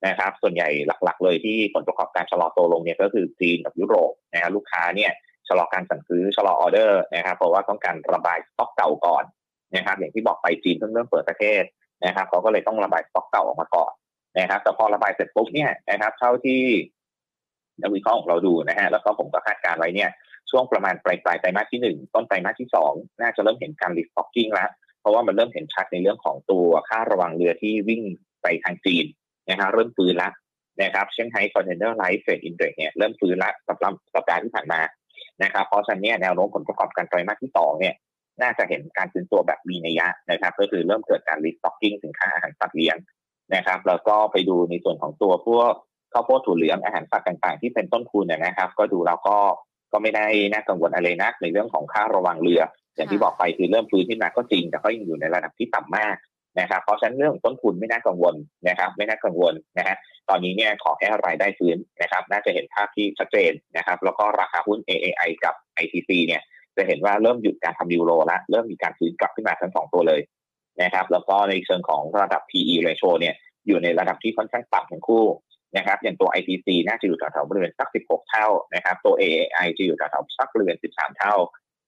[SPEAKER 2] นะครับ ส่วนใหญ่หลัก ๆ เลยที่ผลประกอบการชะลอตัวลงเนี่ยก็คือจีนกับยุโรปนะฮะลูกค้าเนี่ยชะลอการสั่งซื้อชะลอออเดอร์นะครับเพราะว่าต้องการระบายสต็อกเก่าก่อนนะครับ อย่างที่บอกไปจีนเพิ่งเริ่มเปิดประเทศนะครับเขาก็เลยต้องระบายสต็อกเก่าออกมาก่อนนะครับ แต่พอระบายเสร็จปุ๊บเนี่ยนะครับ เท่าที่นักวิเคราะห์ของเราดูนะฮะแล้วก็ผมก็คาดการณ์ไว้เนี่ย ช่วงประมาณปลายปลายไตรมาสที่หนึ่งต้นไตรมาสที่สองน่าจะเริ่มเห็นการ restocking แล้ว เพราะว่ามันเริ่มเห็นชัดในเรื่องของตัวค่าระวางเรือที่วิ่งไปทางจีนนะฮะเริ่มฟื้นแล้วนะครับเซี่ยงไฮ้ Containerized Freight Index เนี่ยเริ่มฟื้นแล้วสัปดาห์สัปดาห์ที่ผ่านมานะครับเพราะฉะนั้นเนี่ยแนวโน้มผลประกอบการไตรมาสที่สองเนี่ยน่าจะเห็นการฟื้นตัวแบบมีนัยยะนะครับก็คือเริ่มเกิดการ restocking สินค้าอาหารสัตว์เลี้ยงนะครับแล้วก็ไปดูในส่วนของตัวพวกข้าวโพดถั่วเหลืองอาหารสัตว์ต่างๆ ที่เป็นต้นทุนนะครับ ก็ดูแล้วก็ ก็ไม่ได้น่ากังวลอะไรนักในเรื่องของค่าระวังเรือ อย่างที่บอกไปคือเริ่มฟื้นขึ้นมาก็จริง แต่ก็ยังอยู่ในระดับที่ต่ำมากนะครับ เพราะฉะนั้นเรื่องต้นทุนไม่น่ากังวลนะครับ ไม่น่ากังวลนะฮะตอนนี้เนี่ยขอแค่รายได้ฟื้นนะครับ น่าจะเห็นภาพที่ชัดเจนนะครับ แล้วก็ราคาหุ้น AAI กับ ITC เนี่ยจะเห็นว่าเริ่มหยุดการทำยูโรแล้วเริ่มมีการฟื้นกลับขึ้นมาทั้งสองตัวเลยนะครับ แล้วก็ในเชิงของระดับ PE ratio เนี่ยอยู่ในระดับที่ค่อนข้างต่ำทั้งคู่ นะครับอย่างตัว ITC น่าจะอยู่แถวๆบริเวณสัก 16 เท่านะครับตัว AAI จะอยู่แถวๆสักบริเวณ 13 เท่า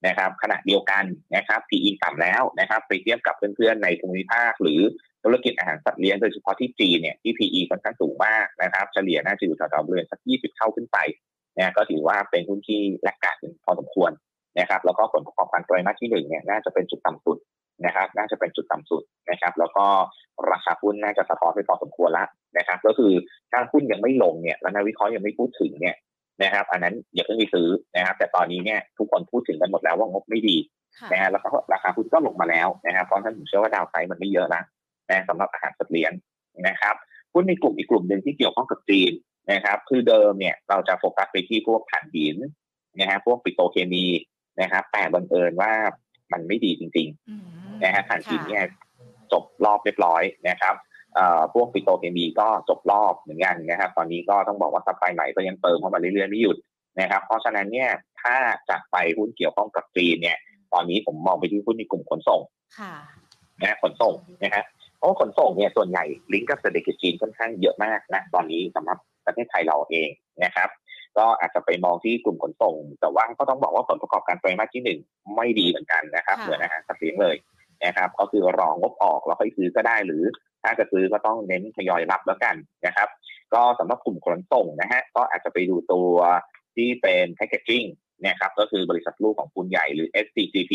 [SPEAKER 2] นะครับขณะเดียวกันนะครับ PE ต่ำแล้วนะครับไปเทียบกับเพื่อนๆในภูมิภาค หรือธุรกิจอาหารสัตว์เลี้ยงโดยเฉพาะที่จีนเนี่ยที่ PE ค่อนข้างสูงมากนะครับเฉลี่ยน่าจะอยู่แถวๆบริเวณสัก 20 เท่าขึ้นไปนะก็ถือว่าเป็นหุ้นที่แลกกาดพอสมควรนะครับแล้วก็ผลประกอบการไตรมาสที่หนึ่งเนี่ยน่าจะเป็นจุดต่ำสุด นะครับ น่าจะเป็นจุดต่ำสุดนะครับ แล้วก็ราคาหุ้นน่าจะสะท้อนไปพอสมควรแล้วนะครับ ก็คือถ้าหุ้นยังไม่ลงเนี่ยแล้วนักวิเคราะห์ยังไม่พูดถึงเนี่ยนะครับ อันนั้นอย่าเพิ่งไปซื้อนะครับ แต่ตอนนี้เนี่ยทุกคนพูดถึงกันหมดแล้วว่างบไม่ดีนะฮะแล้วก็ราคาหุ้นก็ลงมาแล้วนะครับเพราะฉะนั้นผมเชื่อว่าดาวไซด์มันไม่เยอะนะนะสำหรับอาหารสัตว์เลี้ยงนะครับหุ้นในกลุ่มอีกกลุ่มหนึ่งที่เกี่ยวข้องกับจีนนะครับ คือเดิมเนี่ยเราจะโฟกัสไปที่พวกถ่านหินนะฮะพวกปิโตรเคมีนะครับแต่บังเอิญว่ามันไม่ดีจริง ๆ นะฮะถ่านหินเนี่ยจบรอบเรียบร้อยนะครับพวกปิโตรเคมีก็จบรอบเหมือนกันนะครับ ตอนนี้ก็ต้องบอกว่า supply ใหม่ก็ยังเติมเข้ามาเรื่อยๆไม่หยุดนะครับ เพราะฉะนั้นเนี่ยถ้าจะไปหุ้นเกี่ยวข้องกับจีนเนี่ย ตอนนี้ผมมองไปที่หุ้นในกลุ่มขนส่งนะขนส่งนะฮะเพราะขนส่งเนี่ยส่วนใหญ่ลิงก์กับเศรษฐกิจจีนค่อนข้างเยอะมากนะตอนนี้สำหรับประเทศไทยเราเองนะครับ ก็อาจจะไปมองที่กลุ่มขนส่ง แต่ว่าก็ต้องบอกว่าผลประกอบการไตรมาสที่หนึ่งไม่ดีเหมือนกันนะครับเหมือนนะฮะสัดเสียงเลย นะครับ ก็คือรองงบออกแล้วค่อยซื้อก็ได้หรือถ้าจะซื้อก็ต้องเน้นทยอยรับแล้วกันนะครับ ก็สำหรับกลุ่มขนส่งนะฮะก็อาจจะไปดูตัวที่เป็นแพคเกจิ้งนะครับก็คือบริษัทลูกของคุณใหญ่หรือ SCGP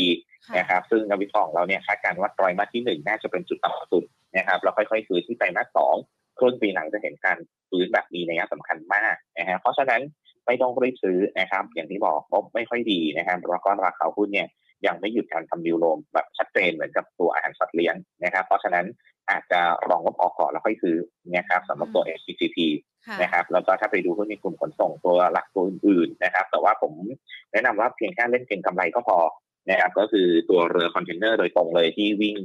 [SPEAKER 2] นะครับซึ่งนักวิเคราะห์เราเนี่ยคาดการณ์ว่าไตรมาสที่หนึ่งน่าจะเป็นจุดต่ำสุดนะครับแล้วค่อยๆซื้อที่ไตรมาสสองครึ่งปีหลังจะเห็นการฟื้นแบบมีนัยสำคัญมากนะฮะเพราะฉะนั้นไม่ต้องรีบซื้อนะครับ อย่างที่บอกงบไม่ค่อยดีนะครับแล้วก็ราคาหุ้นเนี่ย ยังไม่หยุดการทำดิวโลมแบบชัดเจนเหมือนกับตัวอาหารสัตว์เลี้ยงนะครับ เพราะฉะนั้นอาจจะรองงบออกก่อนแล้วค่อยซื้อนะครับสำหรับตัว SCGP นะครับแล้วก็ถ้าไปดูหุ้นในกลุ่มขนส่งตัวหลักตัวอื่นๆนะครับ แต่ว่าผมแนะนำว่าเพียงแค่เล่นเก็งกำไรก็พอนะครับก็คือตัวเรือคอนเทนเนอร์โดยตรงเลยที่วิ่ง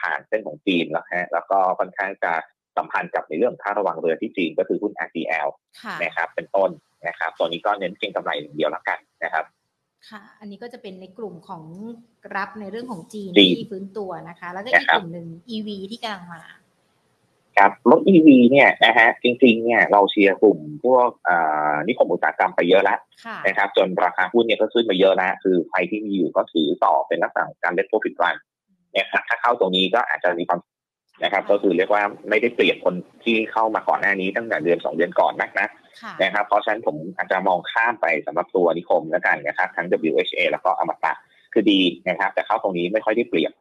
[SPEAKER 2] ผ่านเส้นของจีนแล้วฮะแล้วก็ค่อนข้างจะสัมพันธ์กับในเรื่องค่าระวังเรือที่จีนก็คือหุ้น RTL นะครับเป็นต้นนะครับตัวนี้ก็เน้นเก็งกำไรอย่างเดียวแล้วกันนะครับ
[SPEAKER 1] ค่ะ อันนี้ก็จะเป็นในกลุ่มของรับในเรื่องของจีนที่ฟื้นตัวนะคะ แล้วก็อีกกลุ่มหนึ่ง EV ที่กำลังมา
[SPEAKER 2] ครับรถ EV เนี่ยนะฮะจริงๆเนี่ยเราเชียร์กลุ่มพวกนิคมอุตสาหกรรมไปเยอะแล้วนะครับ จนราคาหุ้นเนี่ยก็ขึ้นมาเยอะแล้วคือใครที่มีอยู่ก็ถือต่อเป็นลักษณะการเล็ตโปรฟิตรันนะครับถ้าเข้าตรงนี้ก็อาจจะมีความนะครับ ก็คือเรียกว่าไม่ได้เปลี่ยนคนที่เข้ามาก่อนหน้านี้ตั้งแต่เดือนสองเดือนก่อนนักนะ นะครับเพราะฉะนั้นผมอาจจะมองข้ามไปสำหรับตัวนิคมแล้วกันนะครับทั้ง WHA แล้วก็อมตะคือดีนะครับ แต่เข้าตรงนี้ไม่ค่อยได้เปรียบ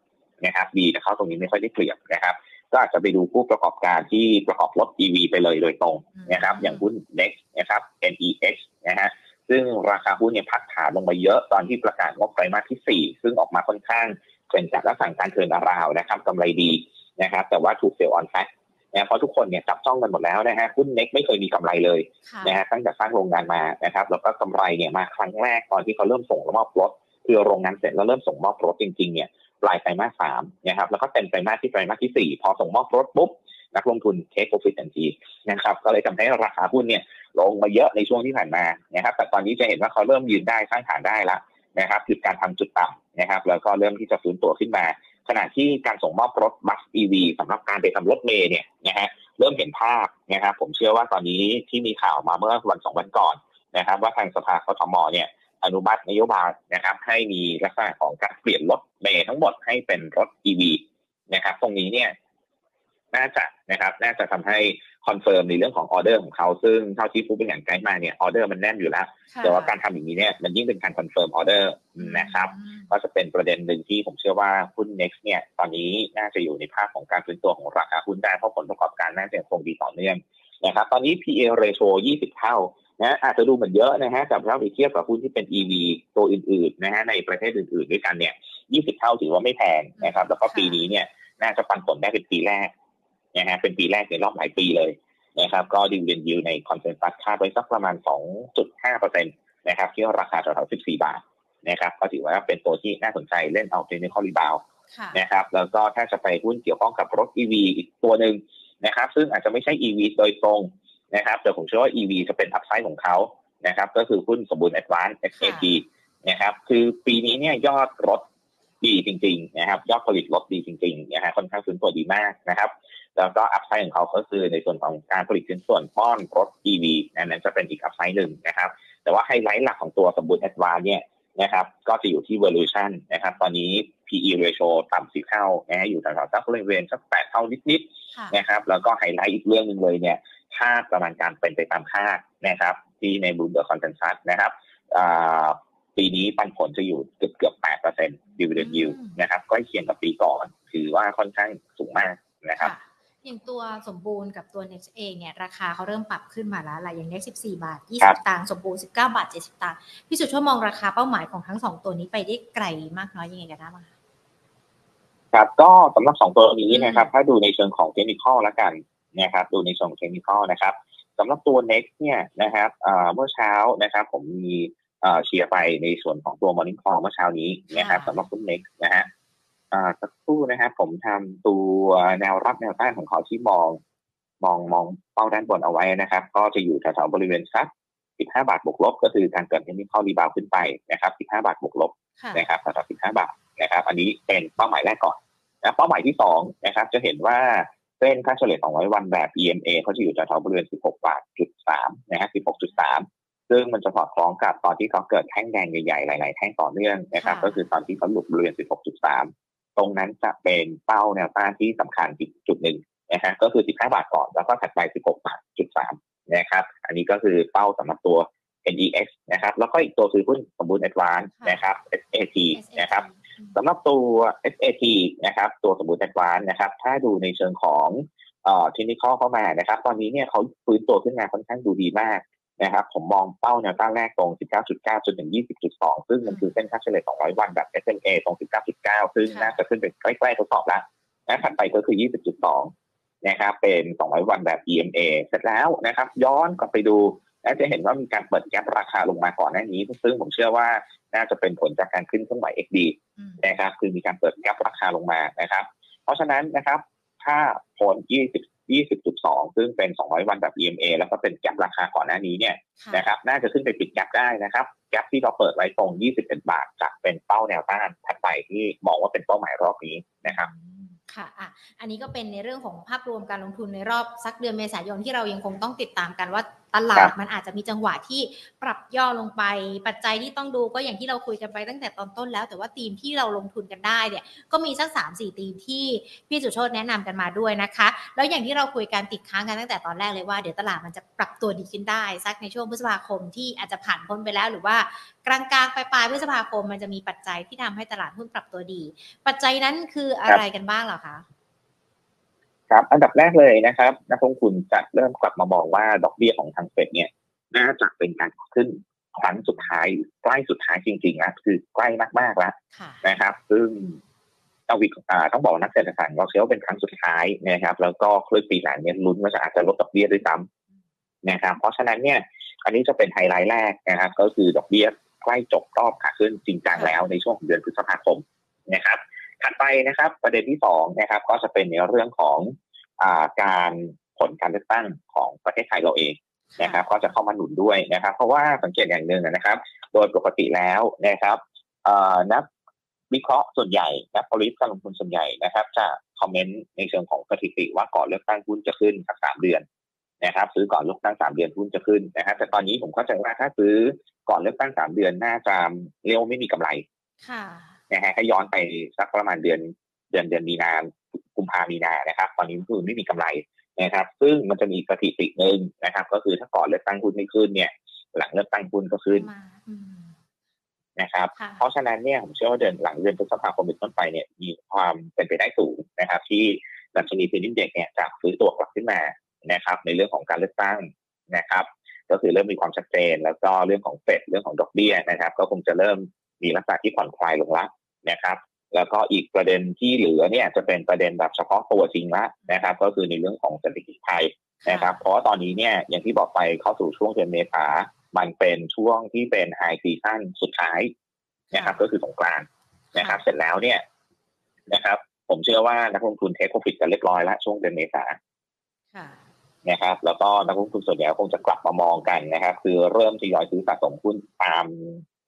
[SPEAKER 2] นะครับดีแต่เข้าตรงนี้ไม่ค่อยได้เปรียบนะครับ ก็อาจจะไปดูผู้ประกอบการที่ประกอบรถ EV ไปเลยโดยตรงนะครับ อย่างหุ้น Next นะครับ NEX นะฮะซึ่งราคาหุ้นเนี่ยพักฐานลงมาเยอะตอนที่ประกาศงบไตรมาสที่ 4 ซึ่งออกมาค่อนข้างเป็นจากลักษณะการ turnaround นะครับกำไรดีนะครับ แต่ว่าถูก sell on fact นะเพราะทุกคนเนี่ยจับจ้องกันหมดแล้วนะฮะหุ้น NEX ไม่เคยมีกำไรเลยนะฮะตั้งแต่สร้างโรงงานมานะครับแล้วก็กำไรเนี่ยมาครั้งแรกตอนที่เขาเริ่มส่งมอบรถคือโรงงานเสร็จแล้วเริ่มส่งมอบรถจริงๆเนี่ยปลายไตรมาสสามนะครับแล้วก็เต็มไตรมาสที่ไตรมาสที่สี่พอส่งมอบรถปุ๊บนักลงทุนเทคโปรฟิตทันทีนะครับก็เลยทำให้ราคาหุ้นเนี่ยลงมาเยอะในช่วงที่ผ่านมานะครับแต่ตอนนี้จะเห็นว่าเขาเริ่มยืนได้สร้างฐานได้แล้วนะครับคือการทำจุดต่ำนะครับแล้วก็เริ่มที่จะฟื้นตัวขึ้นมา ขณะที่การส่งมอบรถบัส EV สำหรับการไปทำรถเมย์เนี่ยนะฮะเริ่มเห็นภาพนะครับผมเชื่อว่าตอนนี้ที่มีข่าวมาเมื่อวันสองวันก่อนนะครับว่าทางสภากทมเนี่ยอนุมัตินโยบายนะครับให้มีลักษณะของการเปลี่ยนรถเมย์ทั้งหมดให้เป็นรถ EV นะครับตรงนี้เนี่ย น่าจะนะครับ น่าจะทำให้ confirm ในเรื่องของออเดอร์ของเขาซึ่งเท่าที่ผู้บริหารไกด์มาเนี่ยออเดอร์มันแน่นอยู่แล้ว แต่ว่าการทำอย่างนี้เนี่ยมันยิ่งเป็นการ confirm order นะครับก็จะเป็นประเด็นหนึ่งที่ผมเชื่อว่าหุ้น next เนี่ยตอนนี้น่าจะอยู่ในภาพของการฟื้นตัวของราคาหุ้นได้เพราะผลประกอบการน่าจะคงดีต่อเนื่องนะครับตอนนี้ PE ratio 20 เท่านะอาจจะดูเหมือนเยอะนะฮะแต่ถ้าไปเทียบกับหุ้นที่เป็น EV ตัวอื่นๆนะฮะในประเทศอื่นๆด้วยกันเนี่ย 20 เท่าถือว่าไม่แพงนะครับ แล้วก็ปีนี้เนี่ยน่าจะปันผลได้เป็นปีแรก นะฮะเป็นปีแรกในรอบหลายปีเลยนะครับก็ dividend yield ใน consensus คาดไว้สักประมาณ 2.5%นะครับที่ราคาแถวๆ14 บาทนะครับก็ถือว่าเป็นตัวที่น่าสนใจเล่นเอา technical rebound นะครับแล้วก็ถ้าจะไปหุ้นเกี่ยวข้องกับรถ EV อีกตัวหนึ่งนะครับซึ่งอาจจะไม่ใช่ EV โดยตรงนะครับแต่ผมเชื่อว่า EV จะเป็น upside ของเขานะครับก็คือหุ้นสมบูรณ์ Advance SAT นะครับคือปีนี้เนี่ยยอดรถ ดีจริงๆนะครับยอดผลิตรถดีจริงๆนะฮะค่อนข้างฟื้นตัวดีมากนะครับ แล้วก็ upside ของเขาก็คือในส่วนของการผลิตชิ้นส่วนป้อนรถ EV นั้นจะเป็นอีก upside หนึ่งนะครับ แต่ว่าไฮไลท์หลักของตัวสมบูรณ์ Advanced เนี่ยนะครับก็จะอยู่ที่ valuation นะครับ ตอนนี้ PE ratio ต่ำสิบเท่านะฮะอยู่แถวๆสักบริเวณสักแปดเท่านิดๆนะครับ แล้วก็ไฮไลท์อีกเรื่องหนึ่งเลยเนี่ยคาดประมาณการเป็นไปตามคาดนะครับ ที่ใน Bloomberg consensus นะครับ ปีนี้ปันผลจะอยู่เกือบเกือบแปดเปอร์เซ็นต์ดิวเดนยูนะครับก็เคียงกับปีก่อน ถือว่าค่อนข้างสูงมากนะครับ
[SPEAKER 1] อย่างตัวสมบูรณ์กับตัว Next เองเนี่ยราคาเขาเริ่มปรับขึ้นมาแล้วแหละอย่าง Next 14 บาท 20 ตังค์สมบูรณ์ 19 บาท 70 ตังค์พี่สุดช่วยมองราคาเป้าหมายของทั้งสองตัวนี้ไปได้ไกลมากน้อยยังไงกันบ้าง
[SPEAKER 2] ครับก็สำหรับสองตัวนี้นะครับถ้าดูในเชิงของเทคนิคแล้วกันนะครับดูในส่วนเทคนิคนะครับสำหรับตัว next เนี่ยนะครับเมื่อเช้านะครับผมมี เชียร์ไปในส่วนของตัว morning call เมื่อเช้านี้นะครับสำหรับตัว next นะฮะสักครู่นะครับผมทำตัวแนวรับแนวต้านของเขาที่มอง มองมองเป้าด้านบนเอาไว้นะครับ ก็จะอยู่แถวๆบริเวณสัก 15 บาทบวกลบ ก็คือการเกิดเทคนิครีบาวขึ้นไปนะครับ 15 บาทบวกลบนะครับแถวๆ15 บาทนะครับ อันนี้เป็นเป้าหมายแรกก่อนนะเป้าหมายที่2นะครับ จะเห็นว่าเส้นค่าเฉลี่ย200 วันแบบ EMA เขาจะอยู่แถวบริเวณ 16 บาทจุด3นะฮะ16.3 ซึ่งมันจะสอดคล้องกับตอนที่เขาเกิดแท่งแดงใหญ่ๆ หลายๆ แท่งต่อเนื่องนะครับก็คือตอนที่เขาหลุดบริเวณ 16.3 ตรงนั้นจะเป็นเป้าแนวต้านที่สำคัญอีกจุดหนึ่งนะฮะก็คือ 15 บาทก่อนแล้วก็ถัดไป 16 บาทจุด3นะครับอันนี้ก็คือเป้าสำหรับตัว NEX นะครับแล้วก็อีกตัวคือหุ้นสมบูรณ์ Advance นะครับ SAT นะครับสำหรับตัว SAT นะครับตัวสมบูรณ์แอดวานนะครับถ้าดูในเชิงของเอ่อเทคนิคเข้ามานะครับ ตอนนี้เนี่ยเขาฟื้นตัวขึ้นมาค่อนข้างดูดีมาก นะครับผมมองเป้าแนวต้านแรกตรง 19.9 จนถึง 20.2 ซึ่งมันคือเส้นค่าเฉลี่ย 200 วันแบบ SMA ตรง 19.9 ซึ่งน่าจะขึ้นไปใกล้ๆทดสอบแล้วนะถัดไปก็คือ 20.2 นะครับ เป็น 200 วันแบบ EMA เสร็จแล้วนะครับ ย้อนกลับไปดูและจะเห็นว่ามีการเปิดแกลราคาลงมาก่อนหน้านี้ ซึ่งผมเชื่อว่าน่าจะเป็นผลจากการขึ้นเครื่องหมาย XD นะครับ คือมีการเปิดแกลราคาลงมานะครับ เพราะฉะนั้นนะครับ ถ้าผล20 20.2 ซึ่งเป็น 200 วันแบบ EMA แล้วก็เป็นแกลราคาก่อนหน้านี้เนี่ยนะครับน่าจะขึ้นไปปิดแกลได้นะครับแกลที่เราเปิดไว้ตรง 21 บาทจะเป็นเป้าแนวต้านถัดไปที่บอกว่าเป็นเป้าหมายรอบนี้นะครับ
[SPEAKER 1] ค่ะอะ อันนี้ก็เป็นในเรื่องของภาพรวมการลงทุนในรอบสักเดือนเมษายนที่เรายังคงต้องติดตามกันว่าตลาดมันอาจจะมีจังหวะที่ปรับย่อลงไป ปัจจัยที่ต้องดูก็อย่างที่เราคุยกันไปตั้งแต่ตอนต้นแล้ว แต่ว่าธีมที่เราลงทุนกันได้เนี่ยก็มีสัก3่ธีมที่พี่สุโชตแนะนำกันมาด้วยนะคะ แล้วอย่างที่เราคุยกันติดค้างกันตั้งแต่ตอนแรกเลยว่าเดี๋ยวตลาดมันจะปรับตัวดีขึ้นได้สักในช่วงพฤษภาคมที่อาจจะผ่านพ้นไปแล้วหรือว่ากลางๆปลายๆพฤษภาคมมันจะมีปัจจัยที่ทำให้ตลาดหุ้นปรับตัวดี ปัจจัยนั้นคืออะไรกันบ้างเหรอคะ
[SPEAKER 2] ครับ อันดับแรกเลยนะครับ นักลงทุนจะเริ่มกลับมามองว่าดอกเบี้ยของทางเฟดเนี่ยน่าจะเป็นการขึ้นครั้งสุดท้ายใกล้สุดท้ายจริงๆนะคือใกล้มากๆแล้วนะครับ ซึ่งเอาวิอ่าต้องบอกนักเศรษฐศาสตร์เราเชื่อว่าเป็นครั้งสุดท้ายนะครับ แล้วก็คลื่นปีหลังเนี่ยลุ้นว่าจะอาจจะลดดอกเบี้ยด้วยซ้ำนะครับ เพราะฉะนั้นเนี่ยอันนี้จะเป็นไฮไลท์แรกนะครับ ก็คือดอกเบี้ยใกล้จบรอบขาขึ้นจริงจังแล้วในช่วงเดือนพฤษภาคมนะครับ ถัดไปนะครับ ประเด็นที่สองนะครับ ก็จะเป็นในเรื่องของอาการผลการเลือกตั้งของประเทศไทยเราเองนะครับ ก็จะเข้ามาหนุนด้วยนะครับ เพราะว่าสังเกตอย่างหนึ่งนะครับ โดยปกติแล้วนะครับนักวิเคราะห์ส่วนใหญ่นักบริษัทการลงทุนส่วนใหญ่นะครับ จะคอมเมนต์ในเชิงของสถิติว่าก่อนเลือกตั้งหุ้นจะขึ้นสักสามเดือนนะครับซื้อก่อนเลือกตั้งสามเดือนหุ้นจะขึ้นนะครับ แต่ตอนนี้ผมเข้าใจว่าถ้าซื้อก่อนเลือกตั้งสามเดือนน่าจะเรียกว่าไม่มีกำไร นะฮะให้ย้อนไปสักประมาณเดือนเดือนเดือนมีนากุมภามีนานะครับ ตอนนี้คือไม่มีกำไรนะครับ ซึ่งมันจะมีสถิติหนึ่งนะครับ ก็คือถ้าก่อนเลือกตั้งหุ้นไม่ขึ้นเนี่ย หลังเลือกตั้งหุ้นก็ขึ้นนะครับ เพราะฉะนั้นเนี่ยผมเชื่อว่าเดือนหลังเดือนพฤษภาคมเป็นต้นไปเนี่ยมีความเป็นไปได้สูงนะครับ ที่ดัชนีเพนินเด็กเนี่ยจะฟื้นตัวกลับขึ้นมานะครับ ในเรื่องของการเลือกตั้งนะครับ ก็คือเริ่มมีความชัดเจนแล้วก็เรื่องของเฟดเรื่องของดอกเบี้ยนะครับ ก็คงจะเริ่มมีลักษณะที่ผ่อนคลายลงละ นะครับแล้วก็อีกประเด็นที่เหลือเนี่ยจะเป็นประเด็นแบบเฉพาะตัวจริงละนะครับ ก็คือในเรื่องของเศรษฐกิจไทยนะครับ เพราะว่าตอนนี้เนี่ยอย่างที่บอกไปเข้าสู่ช่วงเดือนเมษามันเป็นช่วงที่เป็นไฮซีซั่นสุดท้ายนะครับ ก็คือสงกรานต์นะครับ เสร็จแล้วเนี่ยนะครับ ผมเชื่อว่านักลงทุนเทคโปรฟิตกันเรียบร้อยแล้วช่วงเดือนเมษานะครับ แล้วก็นักลงทุนส่วนใหญ่คงจะกลับมามองกันนะครับ คือเริ่มทยอยซื้อสะสมหุ้นตาม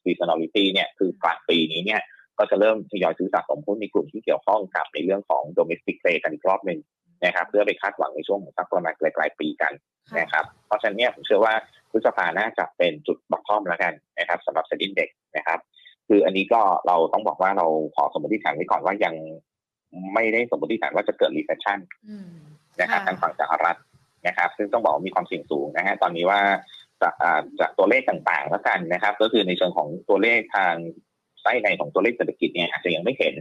[SPEAKER 2] seasonality เนี่ย คือกลางปีนี้เนี่ย ก็จะเริ่มทยอยซื้อสะสมหุ้นในกลุ่มที่เกี่ยวข้องกับในเรื่องของ domestic play กันอีกรอบหนึ่งนะครับ เพื่อไปคาดหวังในช่วงของสักประมาณปลายๆปีกันนะครับ เพราะฉะนั้นเนี่ยผมเชื่อว่าพฤษภาน่าจะเป็นจุดบักท่อมแล้วกันนะครับสำหรับเซ็นดิ้งเด็กนะครับ คืออันนี้ก็เราต้องบอกว่าเราขอสมมติฐานไว้ก่อนว่ายังไม่ได้สมมติฐานว่าจะเกิด recession นะครับทางฝั่งสหรัฐนะครับ ซึ่งต้องบอกว่ามีความเสี่ยงสูงนะฮะตอนนี้ว่าจากจากตัวเลขต่างๆแล้วกันนะครับ ก็คือในเชิงของตัวเลขทาง ไส้ในของตัวเลขเศรษฐกิจเนี่ยอาจจะยังไม่เห็น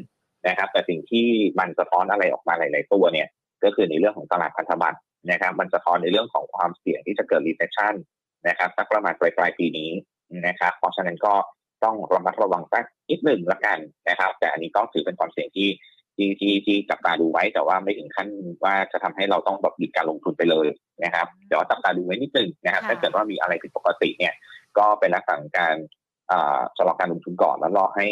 [SPEAKER 2] นะครับ แต่สิ่งที่มันสะท้อนอะไรออกมาหลาย ๆ ตัวเนี่ย ก็คือในเรื่องของตลาดพันธบัตรนะครับ มันสะท้อนในเรื่องของความเสี่ยงที่จะเกิด recession นะครับสักประมาณปลายปลายปีนี้นะครับ เพราะฉะนั้นก็ต้องระมัดระวังสักนิดหนึ่งละกันนะครับ แต่อันนี้ก็ถือเป็นความเสี่ยงที่ที่ที่ที่จับตาดูไว้แต่ว่าไม่ถึงขั้นว่าจะทำให้เราต้องแบบหยุดการลงทุนไปเลยนะครับเดี๋ยวจับตาดูไว้นิดนึงนะครับถ้าเกิดว่ามีอะไรผิดปกติเนี่ย ก็เป็นลักษณะการ ชะลอการลงทุนก่อนแล้วรอให้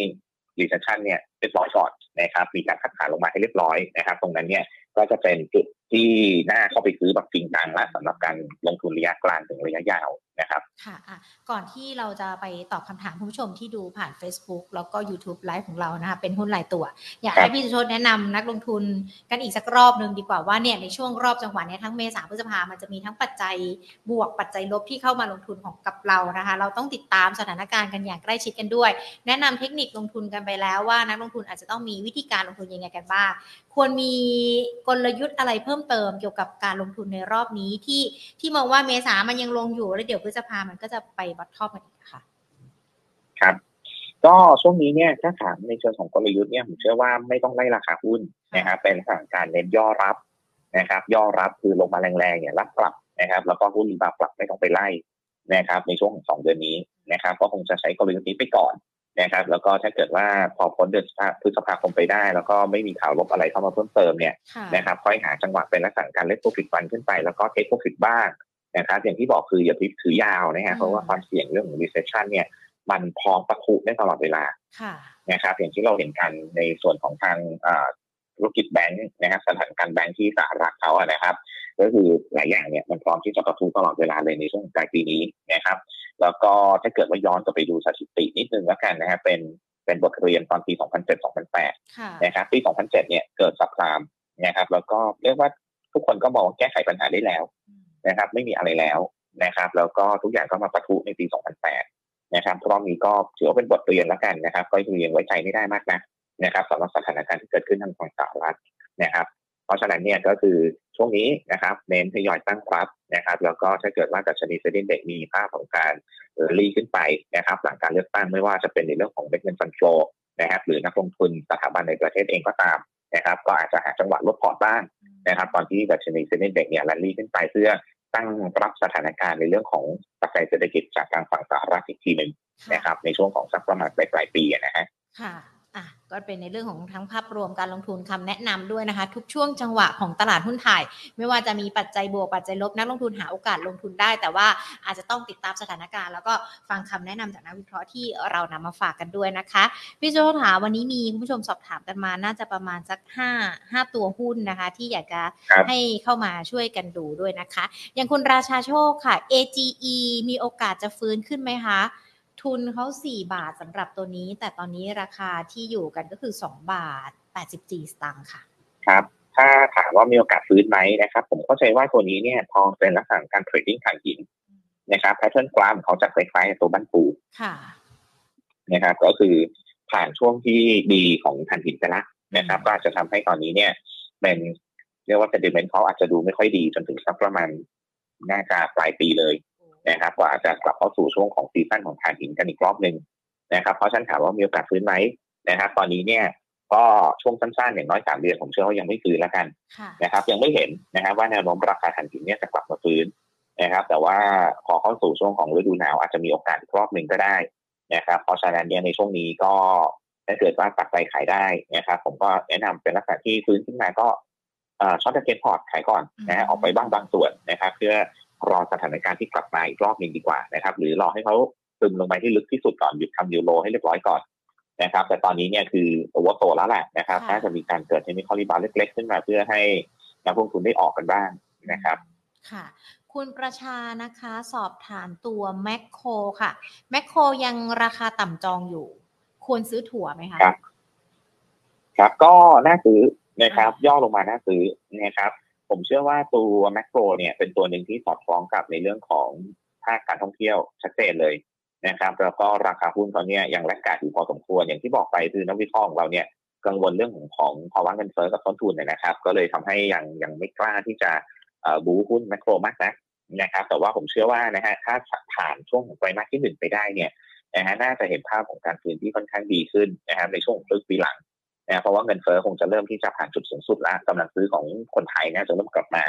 [SPEAKER 2] recession เนี่ยเรียบร้อยก่อนนะครับมีการ cut ขาลงมาให้เรียบร้อยนะครับ ตรงนั้นเนี่ยก็จะเป็นจุดที่น่าเข้าไปซื้อแบบจริงจังและสำหรับการลงทุนระยะกลางถึงระยะยาว นะครับ
[SPEAKER 1] ค่ะะก่อนที่เราจะไปตอบคำถามคุณผู้ชมที่ดูผ่าน Facebook แล้วก็ YouTube ไลฟ์ของเรานะคะ เป็นหุ้นรายตัว อยากให้พี่สุชดแนะนำนักลงทุนกันอีกสักรอบหนึ่งดีกว่าว่าเนี่ยในช่วงรอบจังหวะนี้ทั้งเมษาพฤษภามันจะมีทั้งปัจจัยบวกปัจจัยลบที่เข้ามาลงทุนของกับเรานะคะ เราต้องติดตามสถานการณ์กันอย่างใกล้ชิดกันด้วย แนะนำเทคนิคลงทุนกันไปแล้วว่านักลงทุนอาจจะต้องมีวิธีการลงทุนยังไงกันบ้าง ควรมีกลยุทธ์อะไรเพิ่มเติมเกี่ยวกับการลงทุนในรอบนี้ที่ที่มองว่าเมษามันยังลงอยู่แล้วเดี๋ยวพฤษภามันก็จะไปบัตทอปกันอีกค่ะ
[SPEAKER 2] ครับ ก็ช่วงนี้เนี่ยถ้าถามในเชิงของกลยุทธ์เนี่ยผมเชื่อว่าไม่ต้องไล่ราคาหุ้นนะครับเป็นสถานการเน้นย่อรับนะครับ ย่อรับคือลงมาแรงๆเนี่ยรับกลับนะครับ แล้วก็หุ้นรีบาวกลับไม่ต้องไปไล่นะครับ ในช่วงของสองเดือนนี้นะครับ ก็คงจะใช้กลยุทธ์นี้ไปก่อน นะครับ แล้วก็ถ้าเกิดว่าพอพ้นเดือนพฤษภาคมไปได้ แล้วก็ไม่มีข่าวลบอะไรเข้ามาเพิ่มเติมเนี่ยนะครับค่อยหาจังหวะเป็นลักษณะการเล่นโปรฟิตฟันขึ้นไปแล้วก็เทคโปรฟิตบ้างนะครับอย่างที่บอกคืออย่าพิถือยาวนะฮะเพราะว่าความเสี่ยงเรื่องของ recession เนี่ยมันพร้อมประทุได้ตลอดเวลานะครับอย่างที่เราเห็นกันในส่วนของทางธุรกิจแบงค์นะครับสถานการแบงค์ที่สหรัฐเขาอะนะครับ ก็คือหลายอย่างเนี่ยมันพร้อมที่จะประทุตลอดเวลาเลยในช่วงปลายปีนี้นะครับ แล้วก็ถ้าเกิดว่าย้อนกลับไปดูสถิตินิดนึงแล้วกันนะฮะเป็นเป็นบทเรียนตอนปี 2007-2008 นะครับปี 2007 เนี่ยเกิดสับพลามนะครับแล้วก็เรียกว่าทุกคนก็มองแก้ไขปัญหาได้แล้วนะครับ ไม่มีอะไรแล้วนะครับ แล้วก็ทุกอย่างก็มาประทุในปี 2008 นะครับรอบนี้ก็ถือว่าเป็นบทเรียนแล้วกันนะครับ ก็ยังไว้ใจไม่ได้มากนะนะครับสำหรับสถานการณ์ที่เกิดขึ้นทางฝั่งสหรัฐนะครับ เพราะฉะนั้นเนี่ยก็คือช่วงนี้นะครับเน้นทยอยตั้งรับนะครับแล้วก็ถ้าเกิดว่าดัชนี SET Index มีภาพของการรีขึ้นไปนะครับหลังการเลือกตั้งไม่ว่าจะเป็นในเรื่องของเม็ดเงิน fund flow นะครับหรือนักลงทุนสถาบันในประเทศเองก็ตามนะครับก็อาจจะหาจังหวะลดพอร์ตบ้างนะครับตอนที่ดัชนี SET Index เนี่ยรีขึ้นไปเพื่อตั้งรับสถานการณ์ในเรื่องของปัจจัยเศรษฐกิจจากทางฝั่งสหรัฐอีกทีหนึ่งนะครับในช่วงของสักประมาณปลายปีนะฮะ
[SPEAKER 1] ค่ะ ก็เป็นในเรื่องของทั้งภาพรวมการลงทุนคำแนะนำด้วยนะคะ ทุกช่วงจังหวะของตลาดหุ้นไทยไม่ว่าจะมีปัจจัยบวกปัจจัยลบนักลงทุนหาโอกาสลงทุนได้ แต่ว่าอาจจะต้องติดตามสถานการณ์ แล้วก็ฟังคำแนะนำจากนักวิเคราะห์ที่เรานำมาฝากกันด้วยนะคะพี่โจถามวันนี้มีคุณผู้ชมสอบถามกันมาน่าจะประมาณสักห้าห้าตัวหุ้นนะคะ ที่อยากจะให้เข้ามาช่วยกันดูด้วยนะคะ อย่างคุณราชาโชคค่ะ AGE มีโอกาสจะฟื้นขึ้นไหมคะ ทุนเขาสี่บาทสำหรับตัวนี้ แต่ตอนนี้ราคาที่อยู่กันก็คือสองบาทแปดสิบสี่สตางค์ค่ะ
[SPEAKER 2] ครับ ถ้าถามว่ามีโอกาสฟื้นไหมนะครับ ผมเข้าใจว่าตัวนี้เนี่ยทองเป็นลักษณะการเทรดดิ้งถ่านหินนะครับแพทเทิร์นกราฟเขาจะคล้ายๆตัวบ้านปู
[SPEAKER 1] ค่ะ
[SPEAKER 2] นะครับ ก็คือผ่านช่วงที่ดีของถ่านหินไปละนะครับ ก็อาจจะทำให้ตอนนี้เนี่ยเป็นเรียกว่า sentiment เขาอาจจะดูไม่ค่อยดีจนถึงสักประมาณน่าจะปลายปีเลย นะครับกว่าจะกลับเข้าสู่ช่วงของซีซั่นของถ่านหินกันอีกรอบหนึ่งนะครับเพราะฉันถามว่ามีโอกาสฟื้นไหมนะครับ ตอนนี้เนี่ยก็ช่วงสั้นๆอย่างน้อยสามเดือนผมเชื่อว่ายังไม่ฟื้นแล้วกันนะครับ ยังไม่เห็นนะครับ ว่าแนวโน้มราคาถ่านหินเนี่ยจะกลับมาฟื้นนะครับ แต่ว่าพอเข้าสู่ช่วงของฤดูหนาวอาจจะมีโอกาสอีกรอบหนึ่งก็ได้นะครับ เพราะฉะนั้นเนี่ยในช่วงนี้ก็ถ้าเกิดว่าตัดไปขายได้นะครับ ผมก็แนะนำเป็นลักษณะที่ฟื้นขึ้นมาก็short against port ขายก่อนนะฮะออกไปบ้างบางส่วนนะครับ เพื่อ รอสถานการณ์ที่กลับมาอีกรอบหนึ่งดีกว่านะครับ หรือรอให้เขาซึมลงไปที่ลึกที่สุดก่อนหยุดทำ new low ให้เรียบร้อยก่อนนะครับ แต่ตอนนี้เนี่ยคือ oversold แล้วแหละนะครับน่าจะมีการเกิด technical rebound เล็ก ๆ ขึ้นมาเพื่อให้นักลงทุนได้ออกกันบ้างนะครับ
[SPEAKER 1] ค่ะ คุณประชานะคะสอบถามตัวแมคโครค่ะแมคโครยังราคาต่ำจองอยู่ ควรซื้อถัวไหมคะ
[SPEAKER 2] ครับ ครับก็น่าซื้อนะครับ ย่อลงมาน่าซื้อนะครับ ผมเชื่อว่าตัวแมคโรเนี่ยเป็นตัวหนึ่งที่สอดคล้องกับในเรื่องของภาคการท่องเที่ยวชัดเจนเลยนะครับ แล้วก็ราคาหุ้นตอนนี้ยังแลกกาดอยู่พอสมควรอย่างที่บอกไปคือนักวิเคราะห์ของเราเนี่ยกังวลเรื่องของของภาวะเงินเฟ้อกับต้นทุนนะครับ ก็เลยทำให้ยังยังไม่กล้าที่จะบูหุ้นแมคโรมากนักนะครับ แต่ว่าผมเชื่อว่านะฮะถ้าผ่านช่วงของไตรมาสที่หนึ่งไปได้เนี่ยนะฮะน่าจะเห็นภาพของการฟื้นที่ค่อนข้างดีขึ้นนะครับในช่วงครึ่งปีหลัง นะเพราะว่าเงินเฟ้อคงจะเริ่มที่จะผ่านจุดสูงสุดแล้วกำลังซื้อของคนไทยน่าจะเริ่มกลับมา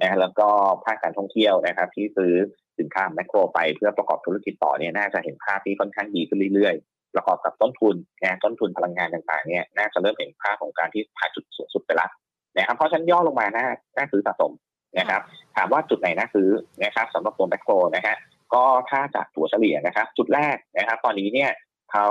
[SPEAKER 2] นะแล้วก็ภาคการท่องเที่ยวนะครับ ที่ซื้อสินค้าแมคโครไปเพื่อประกอบธุรกิจต่อเนี่ยน่าจะเห็นภาพที่ค่อนข้างดีขึ้นเรื่อยๆ ประกอบกับต้นทุนนะต้นทุนพลังงานต่างๆเนี่ยน่าจะเริ่มเห็นภาพของการที่ผ่านจุดสูงสุดไปแล้วนะครับเพราะฉันย่อลงมาน่าน่าซื้อสะสมนะครับ ถามว่าจุดไหนน่าซื้อนะครับสำหรับตัวแมคโครนะฮะก็ถ้าจากถัวเฉลี่ยนะครับ จุดแรกนะครับ ตอนนี้เนี่ย เขา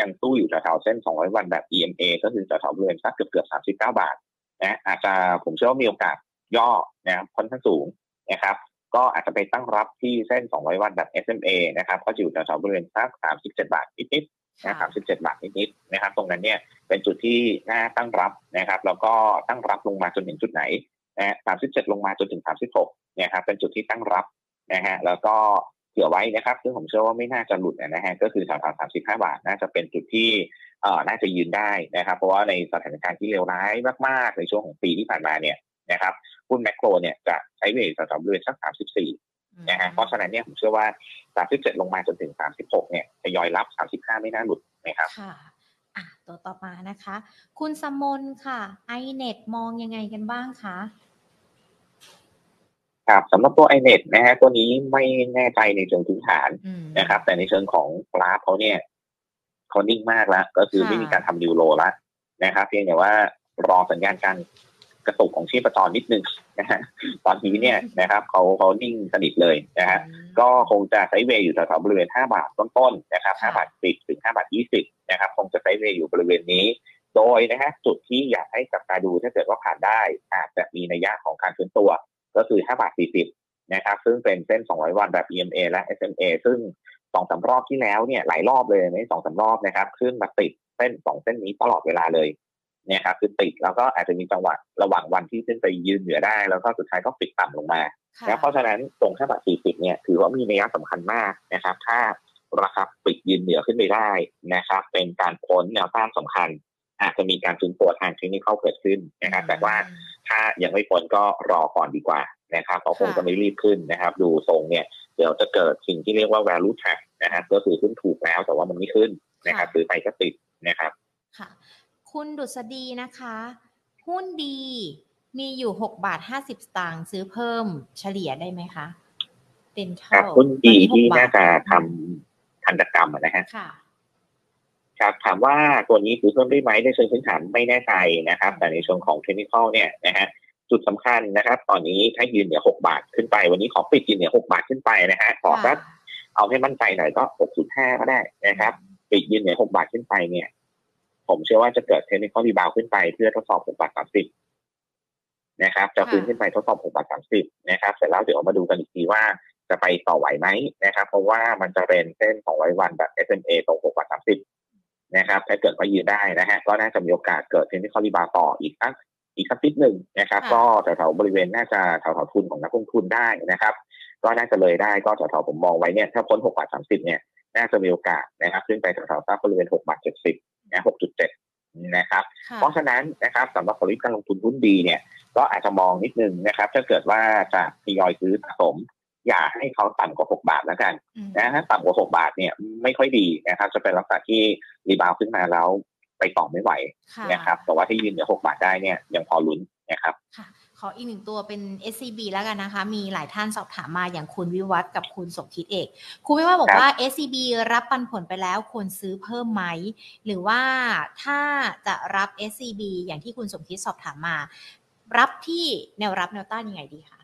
[SPEAKER 2] ยังตู้อยู่แถวเส้น 200 วันแบบ EMA ก็คือแถวบริเวณสักเกือบเกือบ39 บาทนะอาจจะผมเชื่อว่ามีโอกาสย่อนะครับค่อนข้างสูงนะครับ ก็อาจจะไปตั้งรับที่เส้น 200 วันแบบ SMA นะครับ ก็อยู่แถวบริเวณสัก37 บาทนิดๆนะ37บาทนิดๆนะครับ ตรงนั้นเนี่ยเป็นจุดที่น่าตั้งรับนะครับ แล้วก็ตั้งรับลงมาจนถึงจุดไหนนะ37 ลงมาจนถึง 36นะครับเป็นจุดที่ตั้งรับนะฮะแล้วก็ เผื่อไว้นะครับ ซึ่งผมเชื่อว่าไม่น่าจะหลุดนะฮะก็คือแถวๆ35บาทน่าจะเป็นจุดที่เอ่อน่าจะยืนได้นะครับ เพราะว่าในสถานการณ์ที่เลวร้ายมากๆ ในช่วงของปีที่ผ่านมาเนี่ยนะครับหุ้นแมคโครเนี่ยจะใช้เวทแถวๆบริเวณสัก34นะฮะเพราะฉะนั้นเนี่ยผมเชื่อว่า37ลงมาจนถึง36เนี่ยทยอยรับ35ไม่น่าหลุดนะครับ
[SPEAKER 1] ค่ะอะตัวต่อมานะคะ คุณสมนค่ะไอเน็ตมองยังไงกันบ้างคะ
[SPEAKER 2] ครับสำหรับตัว iNet นะฮะตัวนี้ไม่แน่ใจในเชิงพื้นฐานนะครับ แต่ในเชิงของกราฟเขาเนี่ยเขานิ่งมากแล้ว ก็คือไม่มีการทำดิวโลแล้วนะครับ เพียงแต่ว่ารอสัญญาณการกระตุกของชีพจรนิดนึงนะฮะตอนนี้เนี่ยนะครับเขาเขานิ่งสนิทเลยนะฮะก็คงจะไซเวย์อยู่แถวๆบริเวณ 5 บาทต้นๆนะครับ 5 บาท 10 ถึง 5 บาท 20 นะครับ คงจะไซเวย์อยู่บริเวณนี้ โดยนะฮะจุดที่อยากให้จับตาดูถ้าเกิดว่าผ่านได้อาจจะมีนัยยะของการฟื้นตัว ก็คือ5บาท40นะครับซึ่งเป็นเส้น 200 วันแบบ EMA และ SMA ซึ่งสองสารอบที่แล้วเนี่ยหลายรอบเลยไม่สองสารอบนะครับ ขึ้นมาติดเส้นสองเส้นนี้ตลอดเวลาเลยเนี่ยครับคือติดแล้วก็อาจจะมีจังหวะระหว่างวันที่ขึ้นไปยืนเหนือได้ แล้วก็สุดท้ายก็ปิดต่ำลงมาแล้วเพราะฉะนั้นตรงแค่บาท40เนี่ยถือว่ามีนัยสำคัญมากนะครับ ถ้าราคาปิดยืนเหนือขึ้นไปได้นะครับ เป็นการพ้นแนวต้านสำคัญ อาจจะมีการฟื้นตัวทางเทคนิคเข้าเกิดขึ้นนะครับแต่ว่าถ้ายังไม่พ้นก็รอก่อนดีกว่านะครับเพราะคงจะไม่รีบขึ้นนะครับ ดูทรงเนี่ยเดี๋ยวจะเกิดสิ่งที่เรียกว่า value trap นะครับก็คือขึ้นถูกแล้วแต่ว่ามันไม่ขึ้นนะครับหรือไปก็ติดนะครับ
[SPEAKER 1] ค่ะ คุณดุษฎีนะคะ หุ้นดีมีอยู่หกบาทห้าสิบสตางค์ซื้อเพิ่มเฉลี่ยได้ไหมคะ
[SPEAKER 2] เป็นเท่าหุ้นดีที่น่าจะทำทันตกรรมนะฮะค รับถามว่าตัวนี้ซื้อเพิ่มได้ไหมในเชิงพื้นฐานไม่แน่ใจนะครับ แต่ในเชิงของเทคนิคเนี่ยนะฮะจุดสำคัญนะครับ ตอนนี้ถ้ายืนเหนือหกบาทขึ้นไป วันนี้ขอปิดยืนเหนือหกบาทขึ้นไปนะฮะขอสักเอาให้มั่นใจหน่อยก็หกจุดห้าก็ได้นะครับปิดยืนเหนือหกบาทขึ้นไปเนี่ย ผมเชื่อว่าจะเกิดเทคนิครีบาวขึ้นไปเพื่อทดสอบ6บาท30นะครับ จะฟื้นขึ้นไปทดสอบ6บาท30นะครับ เสร็จแล้วเดี๋ยวมาดูกันอีกทีว่าจะไปต่อไหวไหมนะครับ เพราะว่ามันจะเป็นเส้นของไว้วันแบบ SMA ตรง6บาท30 นะครับถ้าเกิดว่ายืนได้นะฮะก็น่าจะมีโอกาสเกิดเทคนิครีบาวต่ออีกสักอีกสักนิดหนึ่งนะครับ ก็แถวๆบริเวณน่าจะแถวๆทุนของนักลงทุนได้นะครับ ก็น่าจะเลยได้ก็แถวๆผมมองไว้เนี่ยถ้าพ้น6บาท30เนี่ยน่าจะมีโอกาสนะครับขึ้นไปแถวๆสักบริเวณ6บาท70นะ6.7นะครับ เพราะฉะนั้นนะครับสำหรับผลิตการลงทุนหุ้นดีเนี่ยก็อาจจะมองนิดนึงนะครับ ถ้าเกิดว่าจะทยอยซื้อสะสม อย่าให้เขาต่ำกว่า 6 บาทแล้วกันนะถ้าต่ำกว่า 6 บาทเนี่ยไม่ค่อยดีนะครับ จะเป็นลักษณะที่รีบาวขึ้นมาแล้วไปต่อไม่ไหวนะครับ แต่ว่าที่ยืนเหนือ 6 บาทได้เนี่ยยังพอลุ้นนะครับ
[SPEAKER 1] ขออีกหนึ่งตัวเป็น SCB แล้วกันนะคะ มีหลายท่านสอบถามมาอย่างคุณวิวัฒกับคุณสมคิดเอก คุณวิวัฒบอกว่า SCB รับปันผลไปแล้วควรซื้อเพิ่มไหม หรือว่าถ้าจะรับ SCB อย่างที่คุณสมคิดสอบถามมา รับที่แนวรับแนวต้านยังไงดีคะ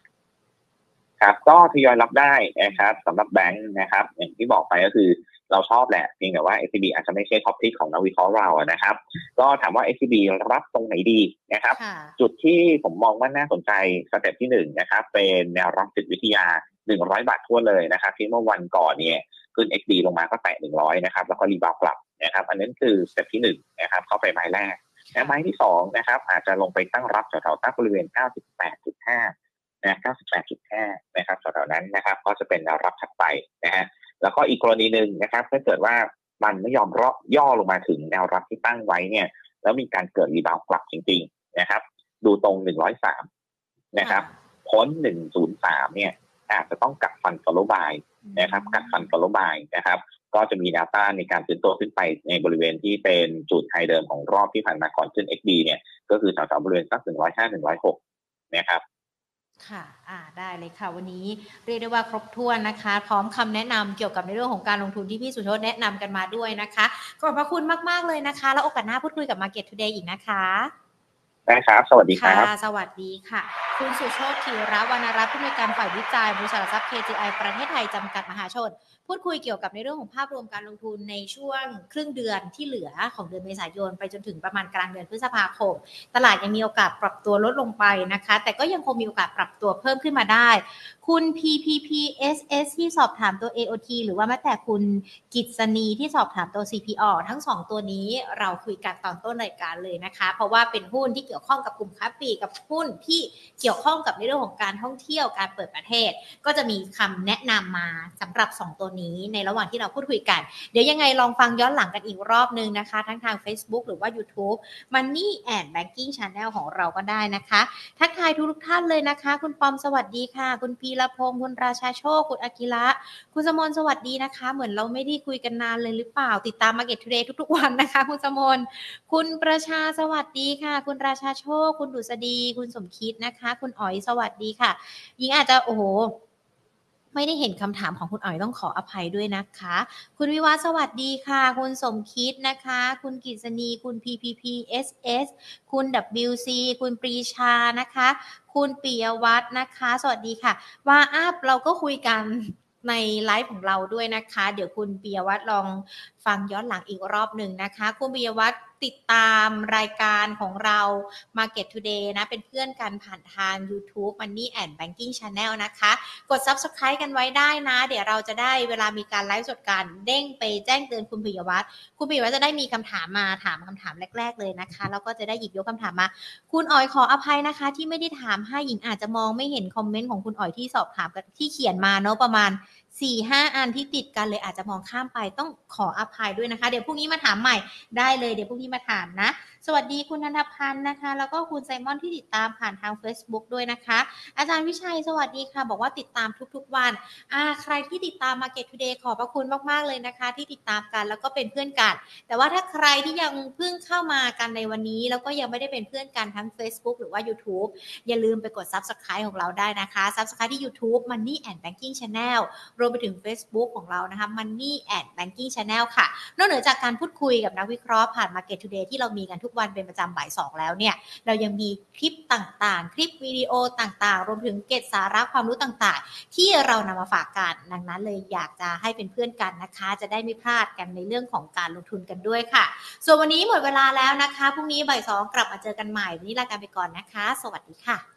[SPEAKER 2] ครับก็ทยอยรับได้นะครับสำหรับแบงค์นะครับ อย่างที่บอกไปก็คือเราชอบแหละเพียงแต่ว่า SCB อาจจะไม่ใช่ท็อปทิกของนักวิเคราะห์เรานะครับ ก็ถามว่า SCB รับตรงไหนดีนะครับ จุดที่ผมมองว่าน่าสนใจ step ที่หนึ่งนะครับ เป็นแนวรับจิตวิทยา 100 บาทถ้วนเลยนะครับ ที่เมื่อวันก่อนเนี่ยขึ้น XD ลงมาก็แตะ100 นะครับ แล้วก็ rebound กลับนะครับ อันนั้นคือ step ที่หนึ่งนะครับ เข้าไปไม้แรกและไม้ที่สองนะครับ อาจจะลงไปตั้งรับแถวๆตั้งบริเวณ 98.5 นะ98.5นะครับแถวๆนั้นนะครับ ก็จะเป็นแนวรับถัดไปนะฮะแล้วก็อีกกรณีหนึ่งนะครับถ้าเกิดว่ามันไม่ยอมรอย่อลงมาถึงแนวรับที่ตั้งไว้เนี่ย แล้วมีการเกิด rebound กลับจริงๆนะครับ ดูตรงหนึ่งร้อยสามนะครับ พ้นหนึ่งศูนย์สามเนี่ยอาจจะต้องกัดฟัน follow buy นะครับ กัดฟัน follow buy นะครับ ก็จะมีแนวต้านในการฟื้นตัวขึ้นไปในบริเวณที่เป็นจุด high เดิมของรอบที่ผ่านมาก่อนขึ้น XD เนี่ย ก็คือแถวๆบริเวณสักหนึ่งร้อยห้าหนึ่งร้อยหกนะครับ
[SPEAKER 1] ค่ะ อ่า ได้เลยค่ะ วันนี้เรียกได้ว่าครบถ้วนนะคะ พร้อมคำแนะนำเกี่ยวกับในเรื่องของการลงทุนที่พี่สุชตแนะนำกันมาด้วยนะคะ ขอบพระคุณมาก ๆ เลยนะคะ แล้วโอกาสหน้าพูดคุยกับ Market Today อีกนะคะ
[SPEAKER 2] ได้ครับ สวัสดีครับ
[SPEAKER 1] สวัสดีค่ะ คุณสุโชติระวรรณรัตน์ผู้อำนวยการฝ่ายวิจัยบริษัททรัพย์ KGI ประเทศไทยจำกัดมหาชน พูดคุยเกี่ยวกับในเรื่องของภาพรวมการลงทุนในช่วงครึ่งเดือนที่เหลือของเดือนเมษายน ไปจนถึงประมาณกลางเดือนพฤษภาคม ตลาดยังมีโอกาสปรับตัวลดลงไปนะคะ แต่ก็ยังคงมีโอกาสปรับตัวเพิ่มขึ้นมาได้ คุณ PPPSS ที่สอบถามตัว AOT หรือว่าแม้แต่คุณกิตสนีที่สอบถามตัว CPO ทั้ง 2 ตัวนี้เราคุยกันตอนต้นรายการเลยนะคะ เพราะว่าเป็นหุ้นที่เกี่ยวข้องกับกลุ่มค้าปีกับหุ้นที่เกี่ยวข้องกับในเรื่องของการท่องเที่ยวการเปิดประเทศ ก็จะมีคำแนะนำมาสำหรับ 2 ตัวนี้ในระหว่างที่เราพูดคุยกัน เดี๋ยวยังไงลองฟังย้อนหลังกันอีกรอบนึงนะคะ ทั้งทาง Facebook หรือว่า YouTube Money and Banking Channel ของเราก็ได้นะคะ ทักทายทุกท่านเลยนะคะ คุณปอมสวัสดีค่ะ คุณพีรพงศ์คุณราชาโชค คุณอากิระ คุณสมนสวัสดีนะคะ เหมือนเราไม่ได้คุยกันนานเลยหรือเปล่า ติดตาม Market Today ทุกๆวันนะคะ คุณสมนคุณประชาสวัสดีค่ะ คุณราชาโชค คุณดุษฎี คุณสมคิดนะคะ คุณอ๋อยสวัสดีค่ะ ยิงอาจจะโอ้โห ไม่ได้เห็นคำถามของคุณอ๋อยต้องขออภัยด้วยนะคะ คุณวิวาสวัสดีค่ะ คุณสมคิดนะคะ คุณกิษณีคุณ PPPSS คุณ WC คุณปรีชานะคะ คุณปิยวัฒนะคะ สวัสดีค่ะว่าอัพเราก็คุยกันในไลฟ์ของเราด้วยนะคะ เดี๋ยวคุณปิยวัฒลองฟังย้อนหลังอีกรอบหนึ่งนะคะ คุณปิยวัฒติดตามรายการของเรา Market Today นะ เป็นเพื่อนกันผ่านทาง YouTube Money and Banking Channel นะคะ กด Subscribe กันไว้ได้นะ เดี๋ยวเราจะได้เวลามีการไลฟ์สดการเด้งไปแจ้งเตือนคุณปิยวัฒน์คุณปิยวัฒน์จะได้มีคำถามมาถามคำถามแรก ๆ เลยนะคะ แล้วก็จะได้หยิบยกคำถามมา คุณอ๋อยขออภัยนะคะ ที่ไม่ได้ถามให้หญิงอาจจะมองไม่เห็นคอมเมนต์ของคุณอ๋อยที่สอบถามที่เขียนมาเนาะประมาณ สี่ห้าอันที่ติดกันเลยอาจจะมองข้ามไปต้องขออภัยด้วยนะคะ เดี๋ยวพรุ่งนี้มาถามใหม่ได้เลยเดี๋ยวพรุ่งนี้มาถามนะ สวัสดีคุณธนพันธ์นะคะ แล้วก็คุณไซมอนที่ติดตามผ่านทาง Facebook ด้วยนะคะ อาจารย์วิชัยสวัสดีค่ะ บอกว่าติดตามทุกๆวันอ่าใครที่ติดตาม Market Today ขอบพระคุณมากๆเลยนะคะ ที่ติดตามกันแล้วก็เป็นเพื่อนกัน แต่ว่าถ้าใครที่ยังเพิ่งเข้ามากันในวันนี้ แล้วก็ยังไม่ได้เป็นเพื่อนกันทั้ง Facebook หรือว่า YouTube อย่าลืมไปกด Subscribe ของเราได้นะคะ Subscribe ที่ YouTube Money and Banking Channel รวมไปถึง Facebook ของเรานะคะ Money and Banking Channel ค่ะ นอกเหนือจากการพูดคุยกับนักวิเคราะห์ผ่าน Market Today ที่เรามีกันทุกวันเป็นประจำบ่ายสองแล้วเนี่ย เรายังมีคลิปต่างๆ คลิปวิดีโอต่างๆ รวมถึงเกตสาระความรู้ต่างๆ ที่เรานำมาฝากกัน ดังนั้นเลยอยากจะให้เป็นเพื่อนกันนะคะ จะได้ไม่พลาดกันในเรื่องของการลงทุนกันด้วยค่ะ ส่วนวันนี้หมดเวลาแล้วนะคะพรุ่งนี้บ่ายสองกลับมาเจอกันใหม่วันนี้ลากันไปก่อนนะคะ สวัสดีค่ะ